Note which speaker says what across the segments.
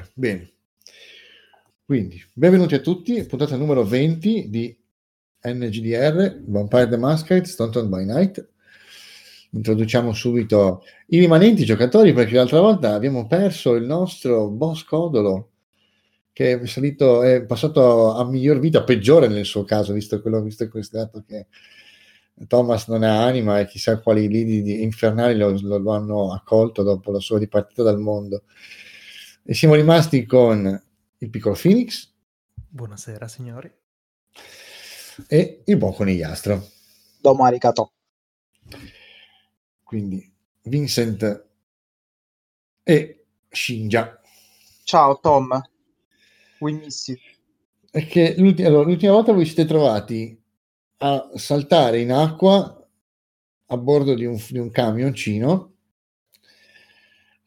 Speaker 1: Allora, bene. Quindi, benvenuti a tutti, puntata numero 20 di NGDR, Vampire the Masquerade, Stonton by Night. Introduciamo subito i rimanenti giocatori perché l'altra volta abbiamo perso il nostro boss Codolo che è, salito, è passato a miglior vita, peggiore nel suo caso, visto quello visto considerato che Thomas non ha anima e chissà quali lidi infernali lo, lo, lo hanno accolto dopo la sua dipartita dal mondo. E siamo rimasti con il piccolo Phoenix.
Speaker 2: Buonasera signori.
Speaker 1: E il buon conigliastro.
Speaker 3: Domo arigato.
Speaker 1: Quindi Vincent e Shinja.
Speaker 3: Ciao Tom. We miss you.
Speaker 1: È che l'ultima, allora, l'ultima volta vi siete trovati a saltare in acqua a bordo di un, di un camioncino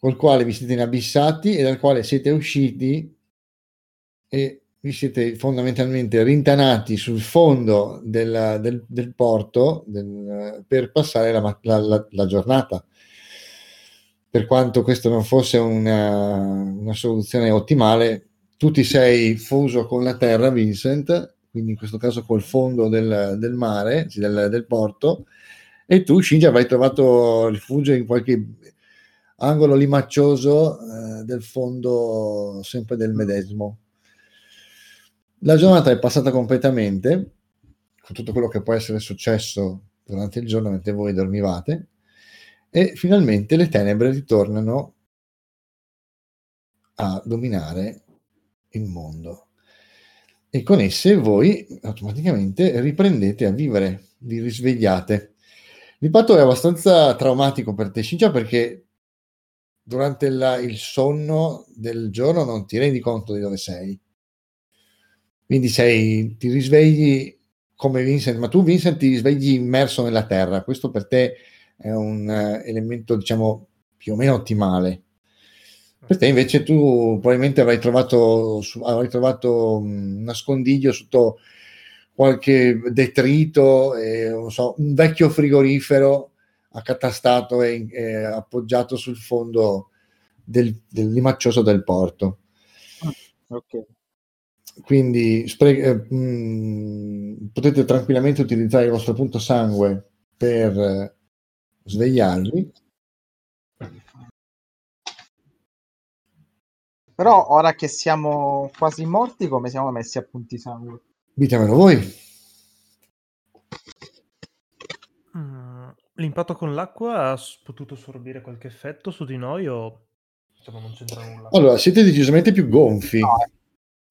Speaker 1: col quale vi siete inabissati e dal quale siete usciti e vi siete fondamentalmente rintanati sul fondo del, del, del porto del, per passare la, la, la, giornata. Per quanto questo non fosse una, una, soluzione ottimale, tu ti sei fuso con la terra, Vincent, quindi in questo caso col fondo del, del mare, del, del porto, e tu, Shinji, avrai trovato rifugio in qualche angolo limaccioso eh, del fondo sempre del medesimo la giornata è passata completamente, con tutto quello che può essere successo durante il giorno mentre voi dormivate, e finalmente le tenebre ritornano a dominare il mondo. E con esse voi automaticamente riprendete a vivere, vi risvegliate. L'impatto è abbastanza traumatico per te, Cincia, perché durante la, il sonno del giorno non ti rendi conto di dove sei quindi sei, ti risvegli come Vincent, ma tu Vincent ti risvegli immerso nella terra, questo per te è un uh, elemento diciamo più o meno ottimale. Per te invece tu probabilmente avrai trovato, avrai trovato un nascondiglio sotto qualche detrito, eh, so, un vecchio frigorifero accatastato e, e appoggiato sul fondo del, del limaccioso del porto.
Speaker 3: Ok
Speaker 1: quindi spre- eh, mh, mm, potete tranquillamente utilizzare il vostro punto sangue per eh, svegliarvi.
Speaker 3: Però ora che siamo quasi morti, come siamo messi a punti sangue?
Speaker 1: Ditemelo voi.
Speaker 2: L'impatto con l'acqua ha potuto assorbire qualche effetto su di noi o insomma, non c'entra nulla?
Speaker 1: Allora, siete decisamente più gonfi. No, eh.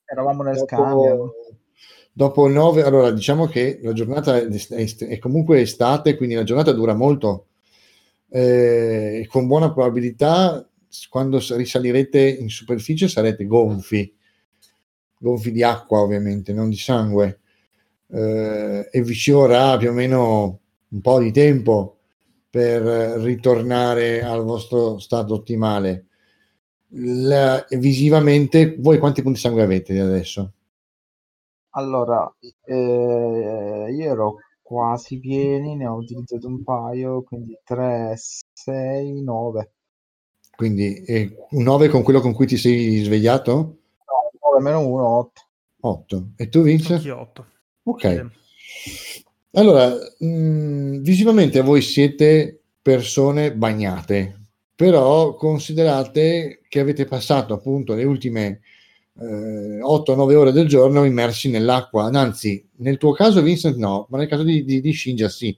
Speaker 3: Eravamo nel dopo, scambio.
Speaker 1: Dopo nove, allora diciamo che la giornata è, è, è comunque estate, quindi la giornata dura molto. Eh, con buona probabilità, quando risalirete in superficie, sarete gonfi, gonfi di acqua ovviamente, non di sangue. Eh, e vi ci vorrà più o meno un po' di tempo per ritornare al vostro stato ottimale la, visivamente, voi quanti punti sangue avete adesso?
Speaker 3: Allora, eh, io ero quasi pieni, ne ho utilizzato un paio, quindi 3, 6, 9.
Speaker 1: Quindi eh, un 9 con quello con cui ti sei svegliato?
Speaker 3: No, 9 meno 1, 8.
Speaker 1: 8. E tu Vince?
Speaker 2: Anch'io 8.
Speaker 1: Ok. Allora, mh, mm, visivamente voi siete persone bagnate, però considerate che avete passato appunto le ultime eh, 8-9 ore del giorno immersi nell'acqua, anzi nel tuo caso Vincent no, ma nel caso di, di, di Shinja sì.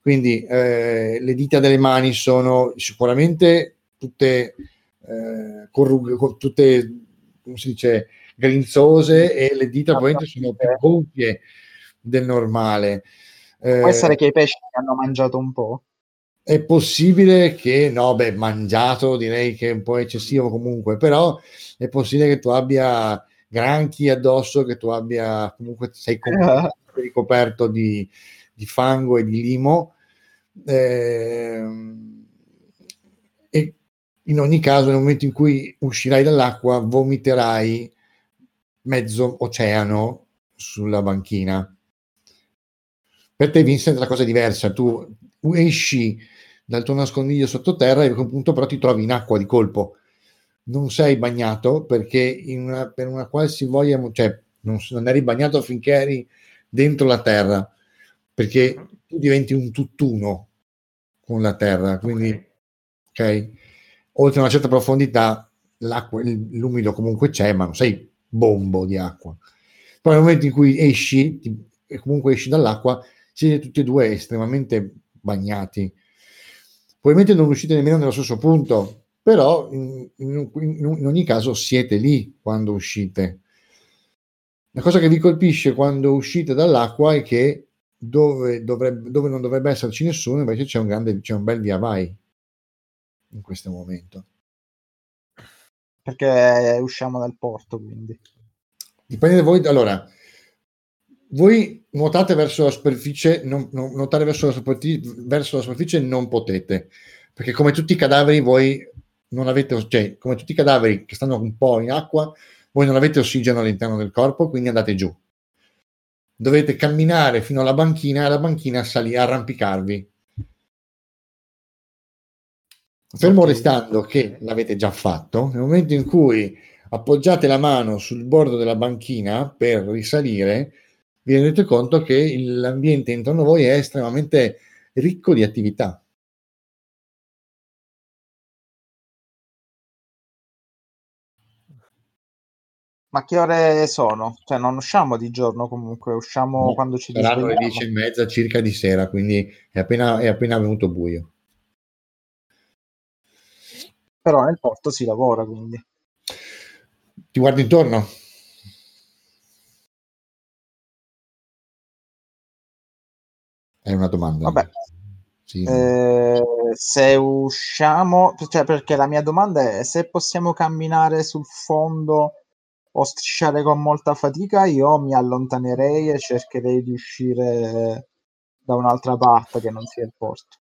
Speaker 1: Quindi eh, le dita delle mani sono sicuramente tutte, eh, corrug- tutte come si dice, grinzose e le dita probabilmente sono più gonfie del normale.
Speaker 3: Può essere eh, che i pesci hanno mangiato un po'?
Speaker 1: È possibile che, no, beh, mangiato direi che è un po' eccessivo comunque, però è possibile che tu abbia granchi addosso, che tu abbia comunque sei comunque ricoperto di, di fango e di limo. Eh, e in ogni caso, nel momento in cui uscirai dall'acqua, vomiterai mezzo oceano sulla banchina. Per te, Vincent, la cosa è diversa. Tu esci dal tuo nascondiglio sottoterra e a quel punto però ti trovi in acqua di colpo. non sei bagnato perché in una, per una qualsivoglia, cioè non, non eri bagnato finché eri dentro la terra, perché tu diventi un tutt'uno con la terra, quindi ok, oltre una certa profondità l'acqua, l'umido comunque c'è, ma non sei bombo di acqua. Poi nel momento in cui esci, e comunque esci dall'acqua, siete tutti e due estremamente bagnati. Probabilmente non uscite nemmeno nello stesso punto, però in, in, in ogni caso siete lì quando uscite. La cosa che vi colpisce quando uscite dall'acqua è che dove, dovrebbe, dove non dovrebbe esserci nessuno, invece c'è un, grande, c'è un bel via vai in questo momento.
Speaker 3: Perché usciamo dal porto, quindi.
Speaker 1: Dipende da voi. Allora, voi nuotate verso la superficie, non, non, nuotare verso la, superficie, verso la superficie non potete, perché come tutti i cadaveri voi non avete, cioè come tutti i cadaveri che stanno un po' in acqua, voi non avete ossigeno all'interno del corpo, quindi andate giù. Dovete camminare fino alla banchina e alla banchina salire, arrampicarvi. Fermo restando che l'avete già fatto, nel momento in cui appoggiate la mano sul bordo della banchina per risalire, vi rendete conto che l'ambiente intorno a voi è estremamente ricco di attività.
Speaker 3: Ma che ore sono? Cioè, non usciamo di giorno comunque, usciamo no, quando ci
Speaker 1: Saranno le dieci e mezza circa di sera, quindi è appena, è appena venuto buio.
Speaker 3: Però nel porto si lavora, quindi.
Speaker 1: Ti guardi intorno? È una domanda.
Speaker 3: Vabbè. Sì. Eh, se usciamo, cioè perché la mia domanda è se possiamo camminare sul fondo o strisciare con molta fatica, io mi allontanerei e cercherei di uscire da un'altra parte che non sia il porto.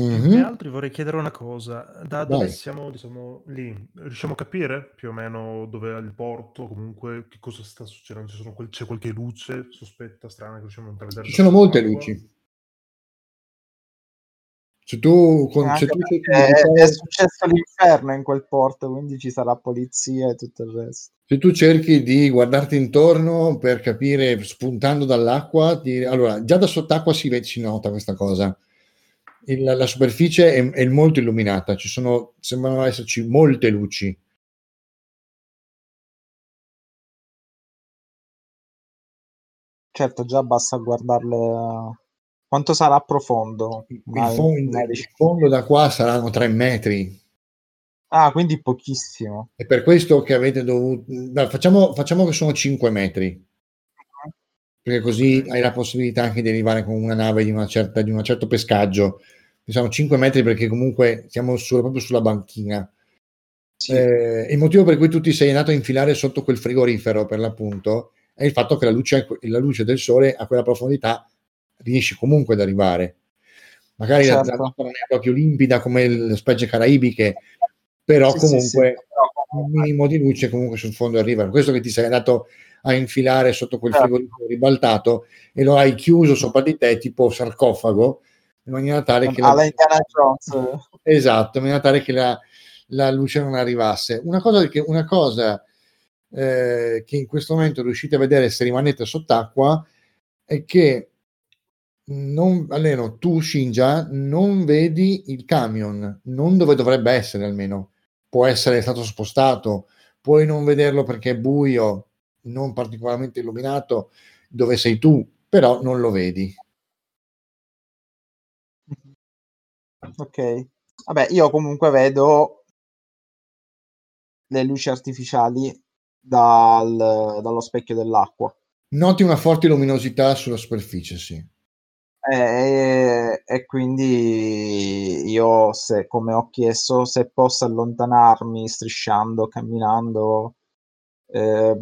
Speaker 2: Mm-hmm. Più altri vorrei chiedere una cosa, da dove Vai. siamo, diciamo, lì, riusciamo a capire più o meno dove è il porto, comunque che cosa sta succedendo, quel, c'è qualche luce sospetta, strana che riusciamo a intravedere?
Speaker 1: Ci sono molte luci. Se tu, con, se tu
Speaker 3: è, è, successo l'inferno in quel porto, quindi ci sarà polizia e tutto il resto.
Speaker 1: Se tu cerchi di guardarti intorno per capire, spuntando dall'acqua, di, allora già da sott'acqua si, si nota questa cosa. Il, la superficie è, è, molto illuminata, ci sono, sembrano esserci molte luci.
Speaker 3: Certo, già basta guardarle quanto sarà profondo?
Speaker 1: Il, fondo, il fondo da qua saranno tre metri.
Speaker 3: Ah, quindi pochissimo.
Speaker 1: È per questo che avete dovuto... No, facciamo, facciamo, che sono 5 metri. Perché così hai la possibilità anche di arrivare con una nave di, una certa, di un certo pescaggio. Sono 5 metri perché comunque siamo su, proprio sulla banchina. Sì. Eh, il motivo per cui tu ti sei andato a infilare sotto quel frigorifero, per l'appunto, è il fatto che la luce, la luce del sole a quella profondità riesci comunque ad arrivare. Magari certo. la, la non è proprio limpida come le specie caraibiche, però sì, comunque sì. un minimo di luce comunque sul fondo arriva. Per questo che ti sei andato a infilare sotto quel certo. frigorifero ribaltato e lo hai chiuso sopra di te tipo sarcofago in maniera tale che
Speaker 3: la...
Speaker 1: esatto, in maniera tale che la, la luce non arrivasse. Una cosa che, una cosa, eh, che in questo momento riuscite a vedere se rimanete sott'acqua è che non, almeno tu Shinja non vedi il camion, non dove dovrebbe essere almeno. Può essere stato spostato, puoi non vederlo perché è buio, non particolarmente illuminato dove sei tu, però non lo vedi.
Speaker 3: Ok. Vabbè, io comunque vedo le luci artificiali dal, dallo specchio dell'acqua.
Speaker 1: Noti una forte luminosità sulla superficie, sì.
Speaker 3: E, e quindi io, se, come ho chiesto, se posso allontanarmi strisciando, camminando, eh,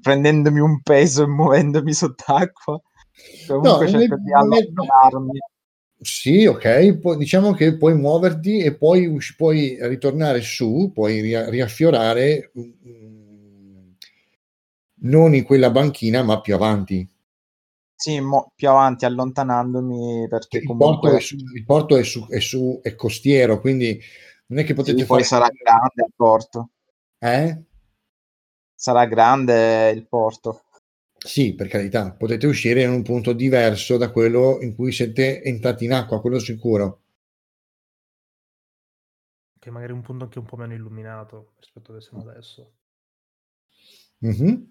Speaker 3: prendendomi un peso e muovendomi sott'acqua, comunque no, cerco di allontanarmi.
Speaker 1: Sì, ok, Pu- diciamo che puoi muoverti e poi us- puoi ritornare su, puoi ri- riaffiorare mm, non in quella banchina, ma più avanti.
Speaker 3: Sì, mo- più avanti allontanandomi perché
Speaker 1: il comunque... Porto è su, il porto è, su, è, su, è costiero, quindi Non è che potete
Speaker 3: sì, fare... Poi sarà grande il porto.
Speaker 1: Eh?
Speaker 3: Sarà grande il porto.
Speaker 1: Sì, per carità, potete uscire in un punto diverso da quello in cui siete entrati in acqua, quello sicuro.
Speaker 2: Che magari un punto anche un po' meno illuminato rispetto a dove siamo adesso.
Speaker 1: Mm-hmm.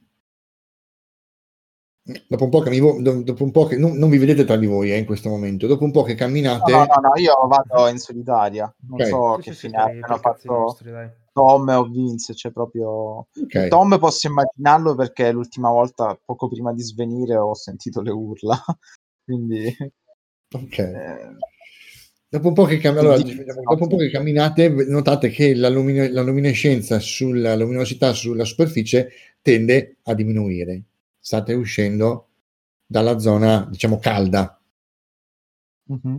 Speaker 1: Dopo un po' che, mi, dopo un po che non, non, vi vedete tra di voi eh, in questo momento, dopo un po' che camminate...
Speaker 3: No, no, no, io vado in solitaria, non okay. so che fine hanno fatto nostri, Tom o Vince, cioè proprio... Okay. Tom posso immaginarlo perché l'ultima volta, poco prima di svenire, ho sentito le urla, quindi...
Speaker 1: Ok. Eh... Dopo un, po che cam- allora, dopo un po' che camminate, notate che la, lumine- la luminescenza sulla luminosità sulla superficie tende a diminuire state uscendo dalla zona, diciamo, calda.
Speaker 3: Mm-hmm.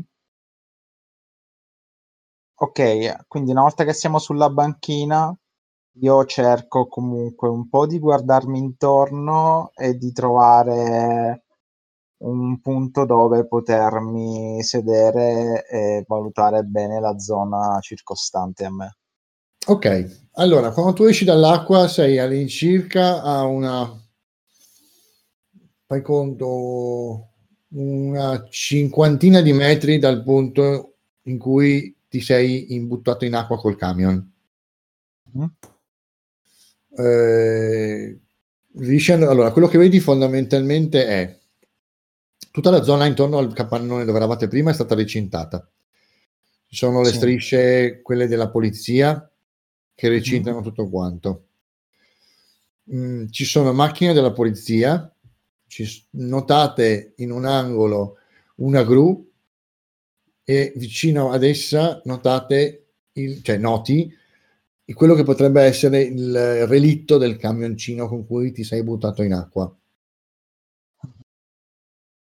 Speaker 3: Ok, quindi una volta che siamo sulla banchina, io cerco comunque un po' di guardarmi intorno e di trovare un punto dove potermi sedere e valutare bene la zona circostante a me.
Speaker 1: Ok, allora quando tu esci dall'acqua sei all'incirca a una fai conto, una cinquantina di metri dal punto in cui ti sei imbuttato in acqua col camion. Mm. Eh, allora, quello che vedi fondamentalmente è tutta la zona intorno al capannone dove eravate prima è stata recintata. Ci sono le sì. strisce, quelle della polizia, che recintano mm. tutto quanto. Mm, ci sono macchine della polizia ci notate in un angolo una gru e vicino ad essa notate il, cioè noti quello che potrebbe essere il relitto del camioncino con cui ti sei buttato in acqua.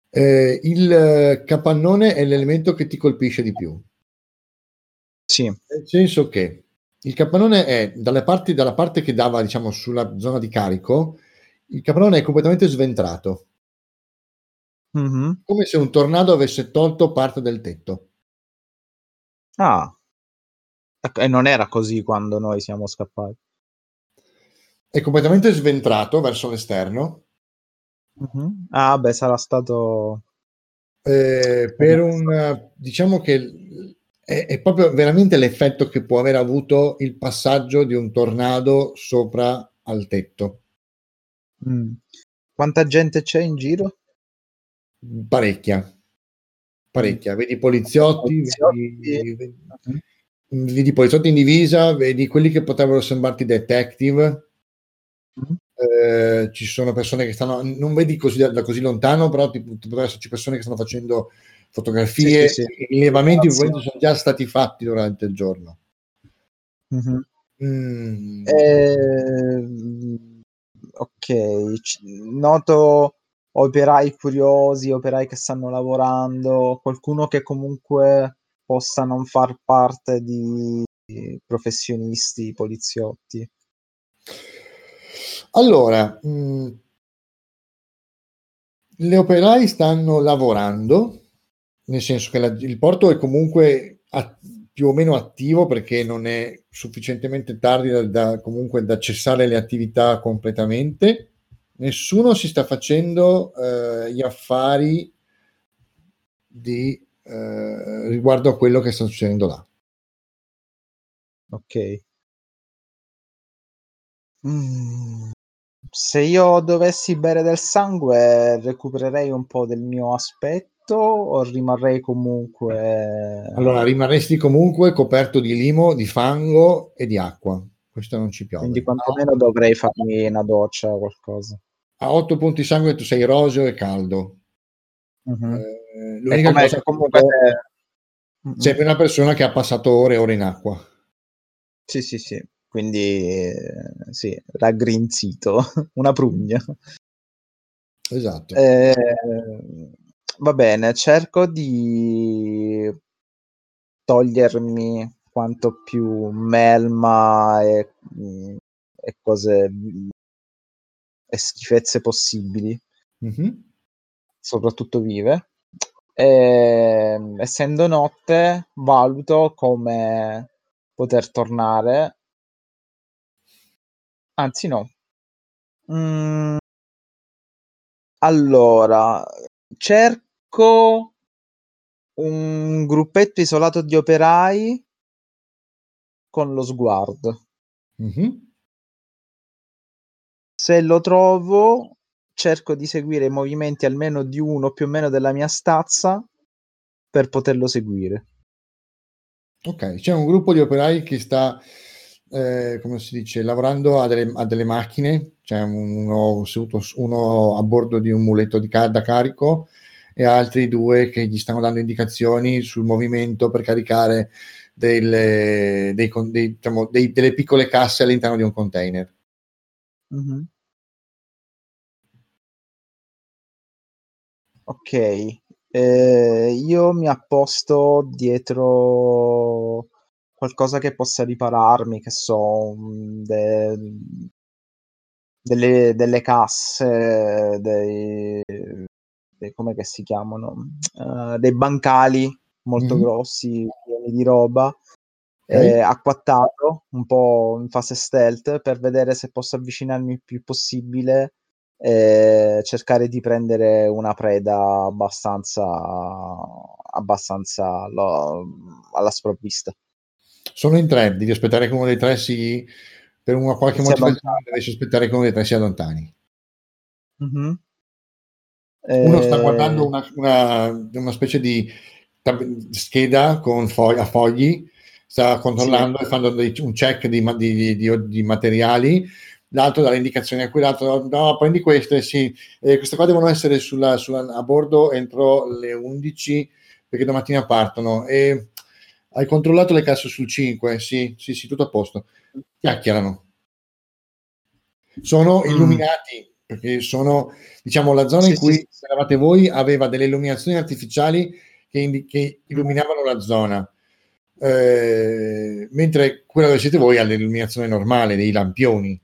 Speaker 1: Eh, il capannone è l'elemento che ti colpisce di più.
Speaker 3: Sì.
Speaker 1: Nel senso che il capannone è dalle parti, dalla parte che dava, diciamo, sulla zona di carico, il capannone è completamente sventrato. Mm-hmm. Come se un tornado avesse tolto parte del tetto.
Speaker 3: Ah. Ecco, e non era così quando noi siamo scappati.
Speaker 1: È completamente sventrato verso l'esterno.
Speaker 3: Mm-hmm. Ah, beh, sarà stato...
Speaker 1: Eh, per un... diciamo che è, è, proprio veramente l'effetto che può aver avuto il passaggio di un tornado sopra al tetto.
Speaker 3: Mm. Quanta gente c'è in giro?
Speaker 1: Parecchia. Parecchia. Vedi poliziotti, poliziotti. Vedi, vedi, vedi, poliziotti in divisa, vedi quelli che potrebbero sembrarti detective. Mm-hmm. Eh, ci sono persone che stanno, non vedi così da, da così lontano, però ti, potrebbero esserci persone che stanno facendo fotografie. Sì, sì, sì. I rilevamenti sono già stati fatti durante il giorno.
Speaker 3: Mm-hmm. Mm. Eh, ok, noto operai curiosi, operai che stanno lavorando, qualcuno che comunque possa non far parte di professionisti, poliziotti.
Speaker 1: Allora, mh, mm, le operai stanno lavorando, nel senso che la, il porto è comunque a, più o meno attivo perché non è sufficientemente tardi da, da, comunque da cessare le attività completamente. Nessuno si sta facendo eh, gli affari di, eh, riguardo a quello che sta succedendo là.
Speaker 3: Ok. Mm. Se io dovessi bere del sangue, recupererei un po' del mio aspetto o rimarrei comunque...
Speaker 1: Allora, rimarresti comunque coperto di limo, di fango e di acqua. Questo non ci piove.
Speaker 3: Quindi quantomeno no. dovrei farmi una doccia o qualcosa.
Speaker 1: A 8 punti sangue tu sei roseo e caldo.
Speaker 3: Uh-huh. Eh, l'unica cosa comunque...
Speaker 1: È... Sei una persona che ha passato ore e ore in acqua.
Speaker 3: Sì, sì, sì. Quindi eh, sì, raggrinzito, una prugna.
Speaker 1: Esatto.
Speaker 3: Eh, va bene, cerco di togliermi quanto più melma e, mm, e cose mm, e schifezze possibili,
Speaker 1: mm-hmm.
Speaker 3: soprattutto vive. E, essendo notte, valuto come poter tornare. Anzi, no. Mm. Allora, cerco un gruppetto isolato di operai con lo sguardo. Mm-hmm. Se lo trovo, cerco di seguire i movimenti almeno di uno più o meno della mia stazza per poterlo seguire.
Speaker 1: Ok, c'è un gruppo di operai che sta, eh, come si dice, lavorando a delle, a delle macchine, c'è uno, uno, a bordo di un muletto di car- da carico e altri due che gli stanno dando indicazioni sul movimento per caricare delle, dei, dei, diciamo, dei, delle piccole casse all'interno di un container. Mm-hmm.
Speaker 3: Ok, eh, io mi apposto dietro qualcosa che possa ripararmi, che so, de, delle, delle, casse, dei, dei, come si chiamano? Uh, dei bancali molto mm-hmm. grossi, pieni di roba, okay. eh, acquattato, un po' in fase stealth, per vedere se posso avvicinarmi il più possibile e cercare di prendere una preda abbastanza, abbastanza lo, alla sprovvista.
Speaker 1: Sono in tre, devi aspettare che uno dei tre si, per una qualche motivazione, devi aspettare che uno dei tre si allontani. Mm-hmm. Uno sta guardando una, una, una specie di scheda con fo- a fogli, sta controllando sì. e fanno dei, un check di, di, di, di, materiali, l'altro dà le indicazioni a quell'altro, no, prendi queste, sì, eh, queste qua devono essere sulla, sulla, a bordo entro le 11 perché domattina partono. E hai controllato le casse sul 5? Sì, sì, sì, tutto a posto. Chiacchierano. Sono mm. illuminati perché sono, diciamo, la zona sì, in cui sì. eravate voi aveva delle illuminazioni artificiali che, indi- che illuminavano la zona, eh, mentre quella dove siete voi ha l'illuminazione normale dei lampioni.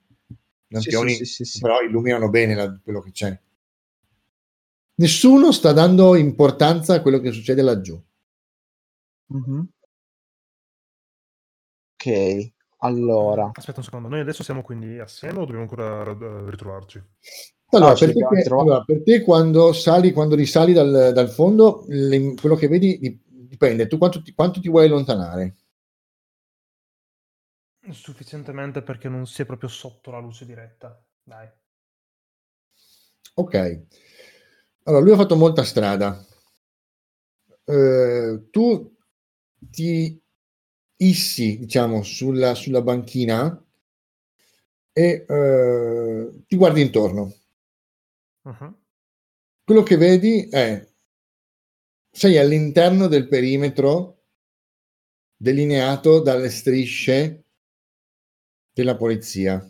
Speaker 1: Lampioni sì, sì, sì, però illuminano bene la, quello che c'è. Nessuno sta dando importanza a quello che succede laggiù.
Speaker 3: Mm-hmm. Ok, allora.
Speaker 2: Aspetta un secondo, noi adesso siamo quindi assieme o dobbiamo ancora ritrovarci?
Speaker 1: Allora, ah, per, te allora, per, te quando sali, quando risali dal, dal fondo, le, quello che vedi dipende. Tu quanto ti, quanto ti vuoi allontanare?
Speaker 2: Sufficientemente perché non sia proprio sotto la luce diretta. Dai.
Speaker 1: Ok. Allora, lui ha fatto molta strada. Uh, tu ti issi, diciamo, sulla, sulla banchina e uh, ti guardi intorno Uh-huh. Quello che vedi è sei all'interno del perimetro delineato dalle strisce della polizia.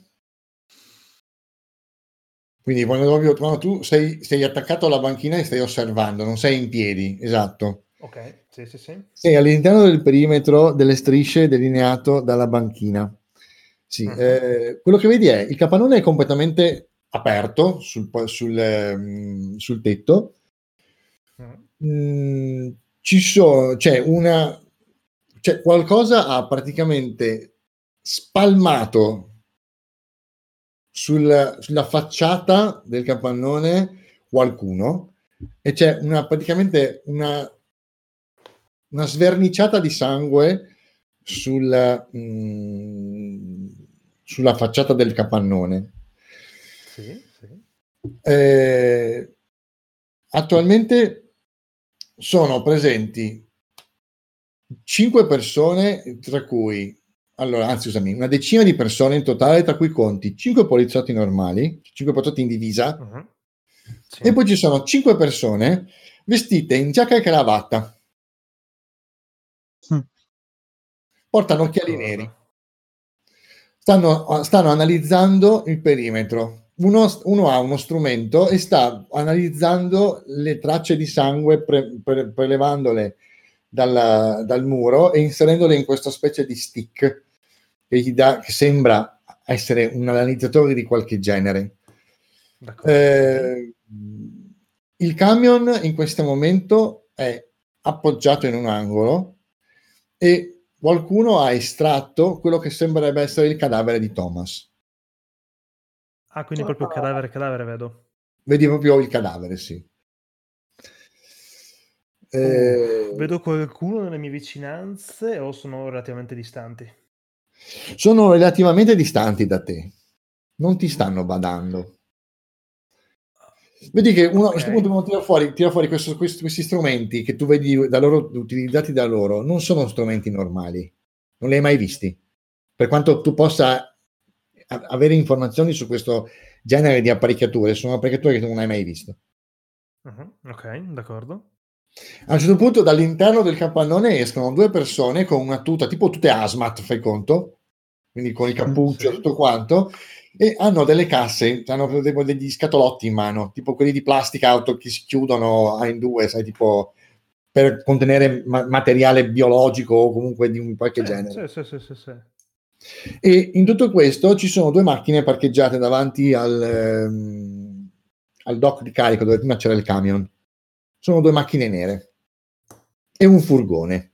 Speaker 1: Quindi quando, quando tu sei, sei, attaccato alla banchina e stai osservando, non sei in piedi, esatto.
Speaker 2: Ok, sì, sì, sì.
Speaker 1: Sei all'interno del perimetro delle strisce delineato dalla banchina. Sì, uh-huh. eh, quello che vedi è il capannone è completamente aperto sul, sul, um, sul tetto. Mm, ci sono, c'è una, c'è qualcosa ha praticamente spalmato sul, sulla facciata del capannone qualcuno e c'è una, praticamente una, una sverniciata di sangue sul, mm, sulla facciata del capannone. Eh, attualmente sono presenti cinque persone, tra cui, allora, anzi, scusami, una decina di persone in totale, tra cui conti cinque poliziotti normali, cinque poliziotti in divisa, uh-huh. sì. e poi ci sono cinque persone vestite in giacca e cravatta. Mm. Portano occhiali neri. Stanno, stanno analizzando il perimetro uno, uno, ha uno strumento e sta analizzando le tracce di sangue, pre, pre, prelevandole dalla, dal muro e inserendole in questa specie di stick che, gli dà, che sembra essere un analizzatore di qualche genere. Eh, il camion in questo momento è appoggiato in un angolo e qualcuno ha estratto quello che sembrerebbe essere il cadavere di Thomas.
Speaker 2: Ah, quindi proprio cadavere, cadavere, vedo.
Speaker 1: Vedi proprio il cadavere, sì.
Speaker 2: Eh... vedo qualcuno nelle mie vicinanze o sono relativamente distanti?
Speaker 1: Sono relativamente distanti da te. Non ti stanno badando. Vedi che uno, okay. a questo punto uno tira fuori, tira fuori questo, questi, questi, strumenti che tu vedi da loro, utilizzati da loro, non sono strumenti normali, non li hai mai visti. Per quanto tu possa avere informazioni su questo genere di apparecchiature, sono apparecchiature che tu non hai mai visto.
Speaker 2: Uh-huh. Ok, d'accordo.
Speaker 1: A un certo punto dall'interno del capannone escono due persone con una tuta, tipo tutte asmat, fai conto? Quindi con il cappuccio e sì. tutto quanto, e hanno delle casse, hanno degli scatolotti in mano, tipo quelli di plastica auto che si chiudono in due, sai, tipo per contenere ma- materiale biologico o comunque di un qualche
Speaker 2: eh,
Speaker 1: genere.
Speaker 2: Sì, sì, sì, sì,
Speaker 1: E in tutto questo ci sono due macchine parcheggiate davanti al, ehm, al dock di carico dove prima c'era il camion. Sono due macchine nere e un furgone.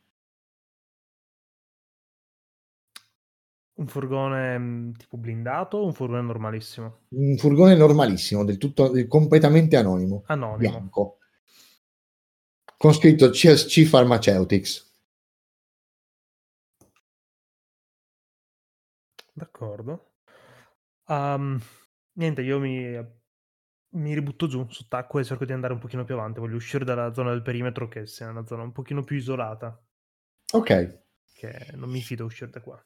Speaker 2: Un furgone mm, tipo blindato o un furgone normalissimo?
Speaker 1: Un furgone normalissimo, del tutto del, completamente anonimo.
Speaker 2: Anonimo.
Speaker 1: Bianco. Con scritto CSC Pharmaceutics.
Speaker 2: D'accordo. Um, niente, io mi, mi ributto giù sott'acqua e cerco di andare un pochino più avanti. Voglio uscire dalla zona del perimetro che sia una zona un pochino più isolata.
Speaker 1: Ok.
Speaker 2: Che non mi fido uscire da qua.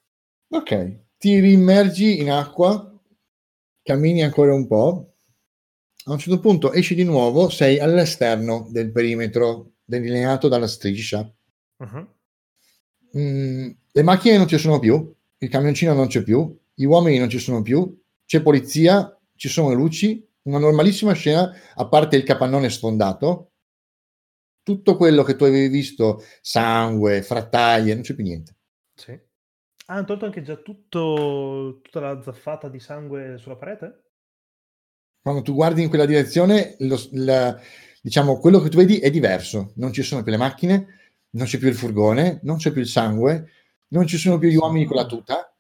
Speaker 1: Ok, ti rimmergi in acqua, cammini ancora un po', a un certo punto esci di nuovo, sei all'esterno del perimetro delineato dalla striscia. Uh-huh. Mm, le macchine non ci sono più, il camioncino non c'è più, gli uomini non ci sono più, c'è polizia, ci sono luci, una normalissima scena, a parte il capannone sfondato, tutto quello che tu avevi visto, sangue, frattaglie, non c'è più niente.
Speaker 2: Sì. Ah, hanno tolto anche già tutto, tutta la zaffata di sangue sulla parete?
Speaker 1: Quando tu guardi in quella direzione, lo, la, diciamo, quello che tu vedi è diverso. Non ci sono più le macchine, non c'è più il furgone, non c'è più il sangue, non ci sono più gli uomini con la tuta.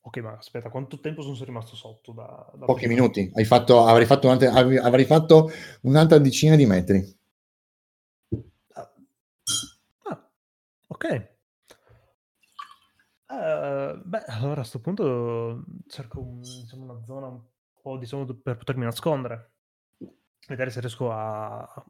Speaker 2: Ok, ma aspetta, quanto tempo sono rimasto sotto? Da,
Speaker 1: da Pochi minuti. Hai fatto, avrei, fatto avrei fatto un'altra decina di metri.
Speaker 2: Ah, ah ok. Uh, beh, allora a questo punto cerco un, diciamo, una zona un po' diciamo, per potermi nascondere, vedere se riesco a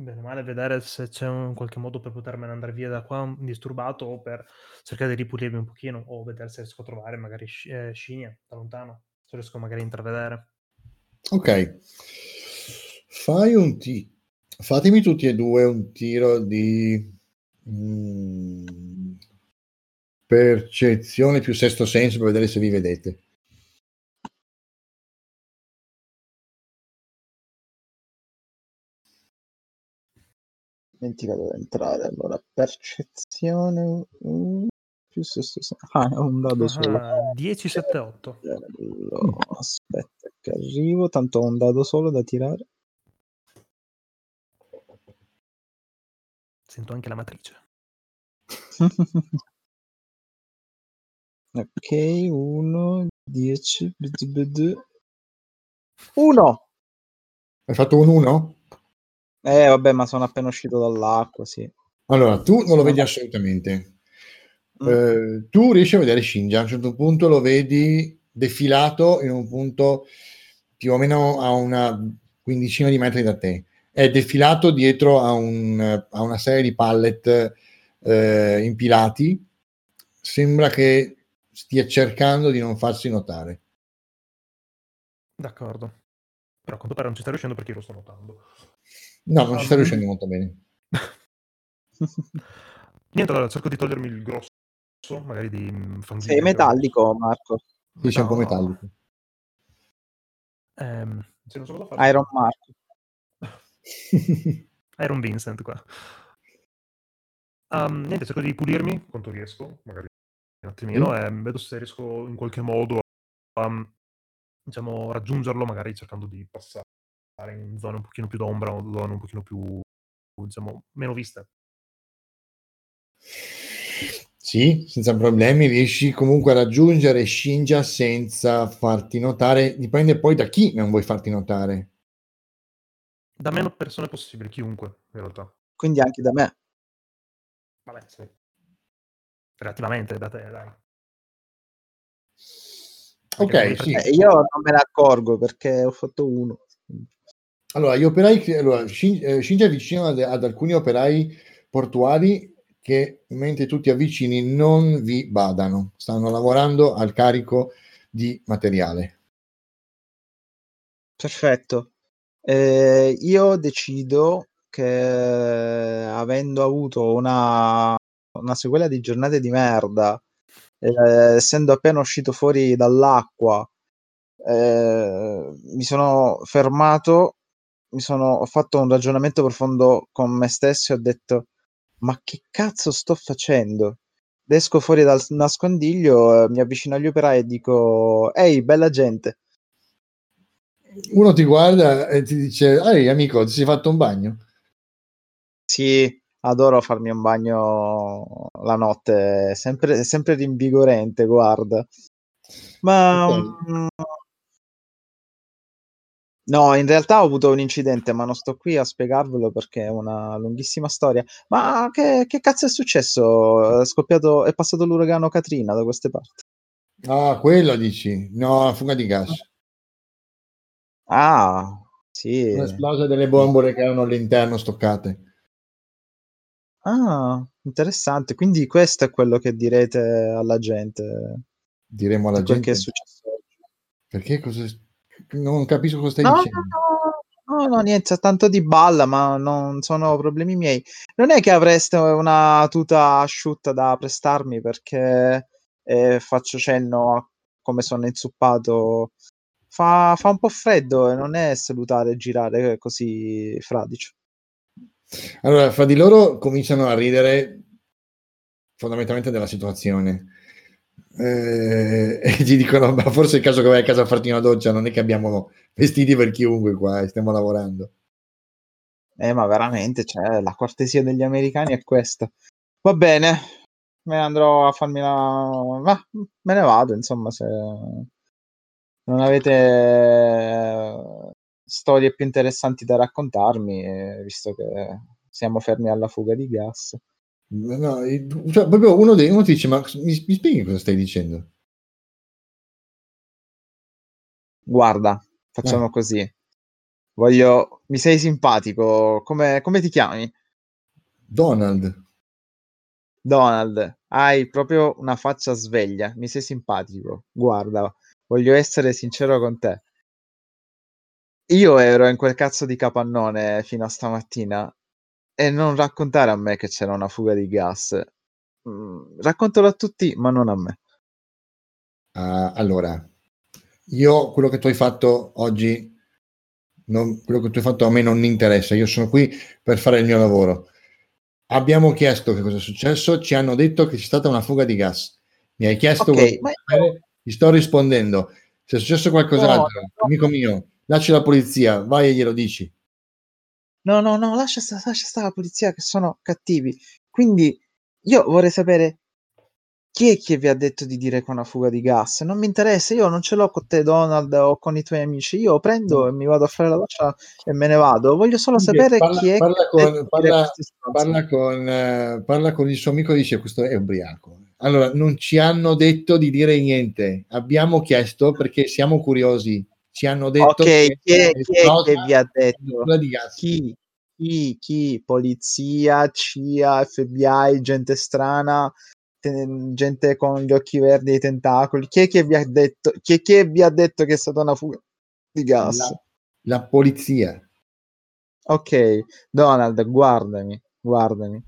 Speaker 2: bene male vedere se c'è un qualche modo per potermene andare via da qua indisturbato o per cercare di ripulirmi un pochino o vedere se riesco a trovare magari eh, scimmie da lontano, se riesco magari a intravedere.
Speaker 1: Ok, fai un ti- fatemi tutti e due un tiro di... Mm percezione più sesto senso per vedere se vi vedete.
Speaker 3: Dimenticato di entrare. Allora, percezione uh, più sesto senso. Ah, è un dado uh-huh. solo.
Speaker 2: 10, 7, 8.
Speaker 3: Allora, aspetta che arrivo. Tanto ho un dado solo da tirare.
Speaker 2: Sento anche la matrice.
Speaker 3: Ok, 1, 10, 1!
Speaker 1: Hai fatto un 1?
Speaker 3: Eh, vabbè, ma sono appena uscito dall'acqua, sì.
Speaker 1: Allora, tu non lo vedi assolutamente. Mm. Eh, tu riesci a vedere Shinji, a un certo punto lo vedi defilato in un punto più o meno a una quindicina di metri da te. È defilato dietro a, un, a una serie di pallet eh, impilati. Sembra che stia cercando di non farsi notare.
Speaker 2: D'accordo. Però a quanto pare non ci sta riuscendo perché io lo sto notando.
Speaker 1: No, non ci sta riuscendo molto bene.
Speaker 2: Niente, allora cerco di togliermi il grosso, magari di
Speaker 3: mm, fangino. Sei metallico, Marco.
Speaker 1: Sì, no. c'è un po' metallico.
Speaker 2: Um,
Speaker 3: Iron Marco.
Speaker 2: Iron Vincent qua. Um, niente, cerco di pulirmi quanto riesco, magari un attimino mm. e vedo se riesco in qualche modo a diciamo, raggiungerlo, magari cercando di passare in zone un pochino più d'ombra o zone un pochino più, diciamo, meno viste.
Speaker 1: Sì, senza problemi, riesci comunque a raggiungere Shinja senza farti notare, dipende poi da chi non vuoi farti notare.
Speaker 2: Da meno persone possibili, chiunque, in realtà.
Speaker 3: Quindi anche da me.
Speaker 2: Vabbè, sì. Relativamente da te, dai.
Speaker 1: Ok, sì.
Speaker 3: Eh, io non me ne accorgo perché ho fatto uno.
Speaker 1: Allora, gli operai, allora, Shinja è vicino ad, alcuni operai portuali che mentre tu ti avvicini non vi badano, stanno lavorando al carico di materiale.
Speaker 3: Perfetto. Eh, io decido che avendo avuto una, una sequela di giornate di merda, eh, essendo appena uscito fuori dall'acqua, eh, mi sono fermato, sono, ho fatto un ragionamento profondo con me stesso e ho detto ma che cazzo sto facendo? Esco fuori dal nascondiglio, eh, mi avvicino agli operai e dico ehi bella gente.
Speaker 1: Uno ti guarda e ti dice ehi amico ti sei fatto un bagno?
Speaker 3: Sì, adoro farmi un bagno la notte, sempre, sempre rinvigorente, guarda. Ma okay. um, No, in realtà ho avuto un incidente, ma non sto qui a spiegarvelo perché è una lunghissima storia. Ma che, che cazzo è successo? È scoppiato, è passato l'uragano Katrina da queste parti.
Speaker 1: Ah, quello dici? No, fuga di gas.
Speaker 3: Ah, sì.
Speaker 1: Un'esplosa delle bombole che erano all'interno stoccate.
Speaker 3: Ah, interessante. Quindi questo è quello che direte alla gente.
Speaker 1: Diremo alla gente.
Speaker 3: che è successo.
Speaker 1: Perché cosa non capisco cosa stai no, dicendo.
Speaker 3: No, no, no, niente, tanto di balla, ma non sono problemi miei. Non è che avreste una tuta asciutta da prestarmi perché eh, faccio cenno a come sono inzuppato. Fa, fa un po' freddo e non è salutare girare così fradicio.
Speaker 1: Allora, fra di loro cominciano a ridere fondamentalmente della situazione eh, e ti dicono ma forse è il caso che vai a casa a farti una doccia non è che abbiamo vestiti per chiunque qua e stiamo lavorando.
Speaker 3: Eh ma veramente cioè, la cortesia degli americani è questa. Va bene me ne andrò a farmi la ma me ne vado insomma se non avete eh, storie più interessanti da raccontarmi eh, visto che siamo fermi alla fuga di gas
Speaker 1: No, cioè, proprio uno, dei, uno ti dice: Ma mi, mi spieghi cosa stai dicendo?
Speaker 3: Guarda, facciamo eh. così. Voglio. Mi sei simpatico. Come, come ti chiami?
Speaker 1: Donald.
Speaker 3: Donald, hai proprio una faccia sveglia. Mi sei simpatico. Guarda, voglio essere sincero con te. Io ero in quel cazzo di capannone fino a stamattina e non raccontare a me che c'era una fuga di gas. Mm, raccontalo a tutti, ma non a me.
Speaker 1: Uh, allora, io quello che tu hai fatto oggi, non, quello che tu hai fatto a me non interessa, io sono qui per fare il mio lavoro. Abbiamo chiesto che cosa è successo, ci hanno detto che c'è stata una fuga di gas. Mi hai chiesto, okay, ma... ti sto rispondendo. Se è successo qualcos'altro, no, no. amico mio, lascia la polizia, vai e glielo dici.
Speaker 3: No, no, no, lascia stare, lascia stare la polizia che sono cattivi. Quindi io vorrei sapere chi è che vi ha detto di dire con una fuga di gas? Non mi interessa, io non ce l'ho con te, Donald, o con i tuoi amici. Io prendo e mi vado a fare la doccia e me ne vado. Voglio solo sapere
Speaker 1: parla,
Speaker 3: chi è
Speaker 1: parla con, parla, parla, con, eh, parla con il suo amico e dice: Questo è ubriaco. Allora, non ci hanno detto di dire niente. Abbiamo chiesto perché siamo curiosi ci hanno detto
Speaker 3: ok, che chi è, chi è che vi ha detto? Chi? Chi? Chi? Polizia, CIA, FBI, gente strana, gente con gli occhi verdi e i tentacoli. Chi è che vi ha detto? Chi è che vi ha detto che è stata una fuga di gas?
Speaker 1: La, la polizia.
Speaker 3: Ok, Donald, guardami, guardami.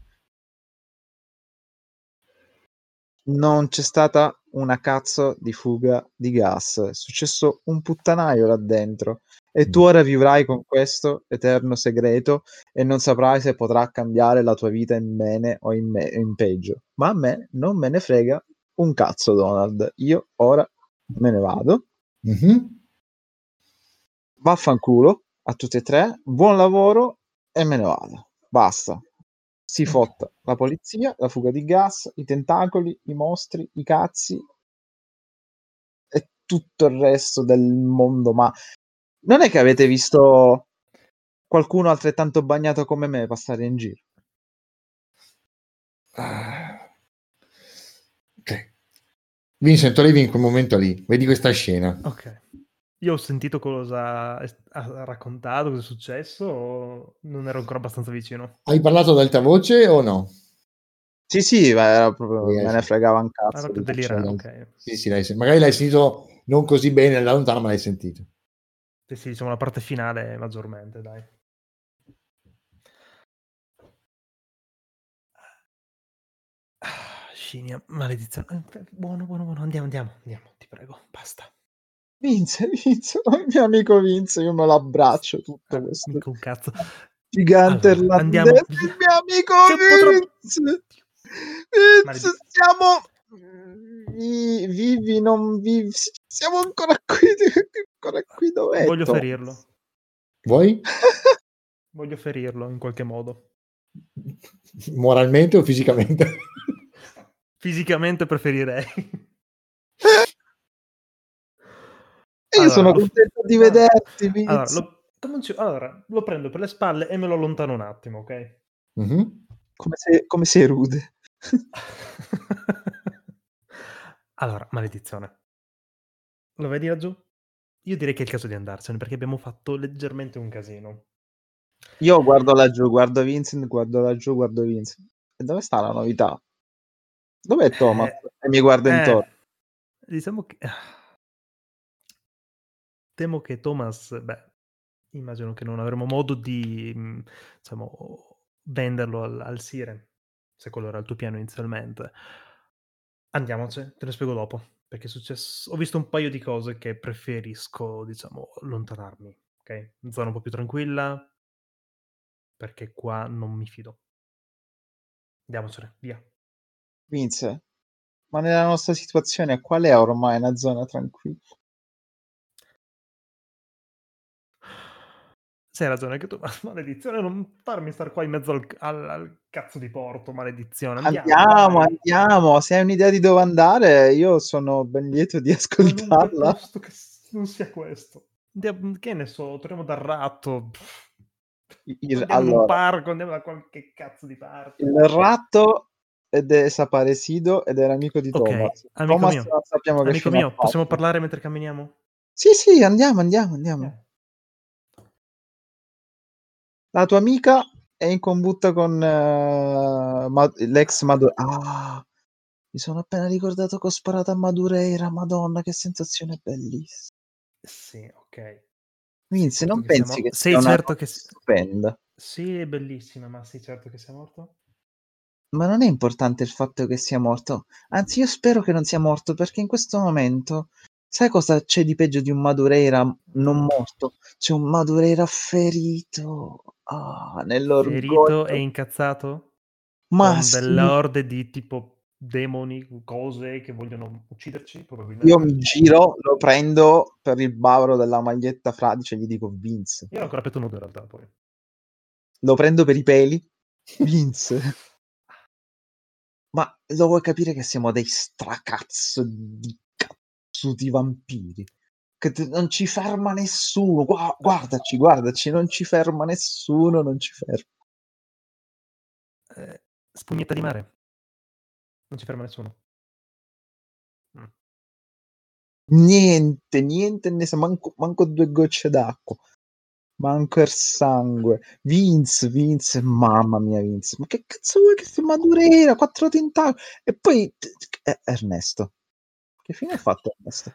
Speaker 3: Non c'è stata una cazzo di fuga di gas. È successo un puttanaio là dentro. E tu mm. ora vivrai con questo eterno segreto e non saprai se potrà cambiare la tua vita in bene o in, me- in peggio. Ma a me non me ne frega un cazzo, Donald. Io ora me ne vado. Mm-hmm. Vaffanculo a tutti e tre. Buon lavoro e me ne vado. Basta. Si fotta la polizia, la fuga di gas, i tentacoli, i mostri, i cazzi e tutto il resto del mondo. Ma non è che avete visto qualcuno altrettanto bagnato come me passare in giro?
Speaker 1: Ah. Ok. Vincent, arrivi in quel momento lì, vedi questa scena.
Speaker 2: Ok. Io ho sentito cosa ha raccontato, cosa è successo, o non ero ancora abbastanza vicino?
Speaker 1: Hai parlato ad alta voce o no?
Speaker 3: Sì, sì, era proprio, yes. me ne fregava un cazzo.
Speaker 2: Era delirare, okay.
Speaker 1: Sì, sì, l'hai, magari l'hai sentito non così bene da lontano, ma l'hai sentito.
Speaker 2: Sì, sì, diciamo la parte finale maggiormente, dai. Ah, Scinia, maledizione. Buono, buono, buono, andiamo, andiamo, andiamo, ti prego, basta.
Speaker 3: Vince, Vince, il mio amico Vince, io me lo abbraccio tutto ah, questo.
Speaker 2: Un cazzo.
Speaker 3: Gigante allora, andiamo. il mio amico Vince. Vince, siamo vivi, non vivi, siamo ancora qui, ancora qui dov'è?
Speaker 2: Voglio ferirlo.
Speaker 1: Vuoi?
Speaker 2: Voglio ferirlo in qualche modo.
Speaker 1: Moralmente o fisicamente?
Speaker 2: Fisicamente preferirei.
Speaker 3: Io allora, sono contento lo... di vederti.
Speaker 2: Allora lo, allora, lo, prendo per le spalle e me lo allontano un attimo, ok?
Speaker 3: Mm-hmm. Come, sei, come sei rude.
Speaker 2: allora, maledizione. Lo vedi laggiù? Io direi che è il caso di andarsene perché abbiamo fatto leggermente un casino.
Speaker 3: Io guardo laggiù, guardo Vincent, guardo laggiù, guardo Vincent. E dove sta la novità? Dov'è Thomas? Eh, e mi guarda eh, intorno.
Speaker 2: Diciamo che temo che Thomas, beh, immagino che non avremo modo di, diciamo, venderlo al, al Siren, se quello era il tuo piano inizialmente. Andiamoci, te lo spiego dopo, perché è successo... Ho visto un paio di cose che preferisco, diciamo, allontanarmi, ok? Zona un po' più tranquilla, perché qua non mi fido. Andiamocene, via.
Speaker 3: Vince, ma nella nostra situazione qual è ormai una zona tranquilla?
Speaker 2: C'hai ragione che tu, ma maledizione, non farmi stare qua in mezzo al, al, al cazzo di porto, maledizione.
Speaker 3: Andiamo, andiamo, andiamo, se hai un'idea di dove andare, io sono ben lieto di ascoltarla.
Speaker 2: Non, che non sia questo. Andiamo, che ne so, torniamo dal ratto. Il, andiamo allora, un parco, andiamo da qualche cazzo di parte.
Speaker 3: Il ratto è desaparecido ed era amico di okay, Thomas.
Speaker 2: Amico
Speaker 3: Thomas
Speaker 2: mio, sappiamo che amico mio possiamo parlare mentre camminiamo?
Speaker 3: Sì, sì, andiamo, andiamo, andiamo. Eh. La tua amica è in combutta con uh, Ma- l'ex Madureira. Ah, mi sono appena ricordato che ho sparato a Madureira. Madonna, che sensazione bellissima.
Speaker 2: Sì, ok.
Speaker 3: Vince, non pensi
Speaker 2: siamo...
Speaker 3: che
Speaker 2: sei certo che
Speaker 3: stupenda?
Speaker 2: Sì, è bellissima, ma sei certo che sia morto?
Speaker 3: Ma non è importante il fatto che sia morto. Anzi, io spero che non sia morto perché in questo momento Sai cosa c'è di peggio di un Madureira non morto? C'è un Madureira ferito. Ah, nell'orgoglio.
Speaker 2: Ferito e incazzato? Ma Con sì. delle orde di tipo demoni, cose che vogliono ucciderci?
Speaker 3: Io mi giro, lo prendo per il bavero della maglietta fradicia e gli dico Vince.
Speaker 2: Io ho ancora petto nudo in realtà poi.
Speaker 3: Lo prendo per i peli. Vince. Ma lo vuoi capire che siamo dei stracazzo di tutti i vampiri. Che te, non ci ferma nessuno. Gua- guardaci, guardaci, non ci ferma nessuno, non ci ferma.
Speaker 2: Eh, spugnetta di mare. Non ci ferma nessuno.
Speaker 3: Mm. Niente, niente, ne sa, manco, manco due gocce d'acqua. Manco il sangue. Vince, Vince, mamma mia, Vince. Ma che cazzo vuoi che sia Madureira? Quattro tentacoli. E poi eh, Ernesto. Che fine ha fatto questo?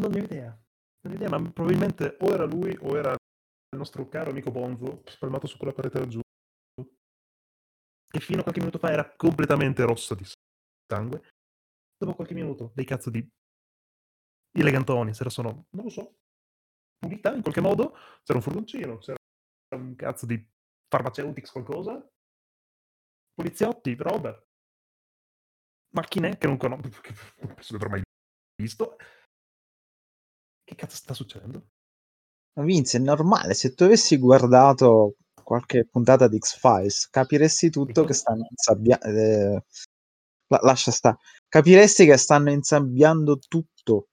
Speaker 2: Non ho idea. Non ho idea, ma probabilmente o era lui o era il nostro caro amico Bonzo, spalmato su quella parete laggiù, che fino a qualche minuto fa era completamente rossa di sangue. Dopo qualche minuto, dei cazzo di elegantoni, se la sono, non lo so, pulita in qualche modo, c'era un furgoncino, c'era un cazzo di farmaceutics qualcosa, poliziotti, roba macchine che non conosco, che non penso di aver mai visto. Che cazzo sta succedendo?
Speaker 3: Ma Vince, è normale, se tu avessi guardato qualche puntata di X-Files, capiresti tutto che stanno insabbiando. Eh, la- lascia stare. Capiresti che stanno insabbiando tutto.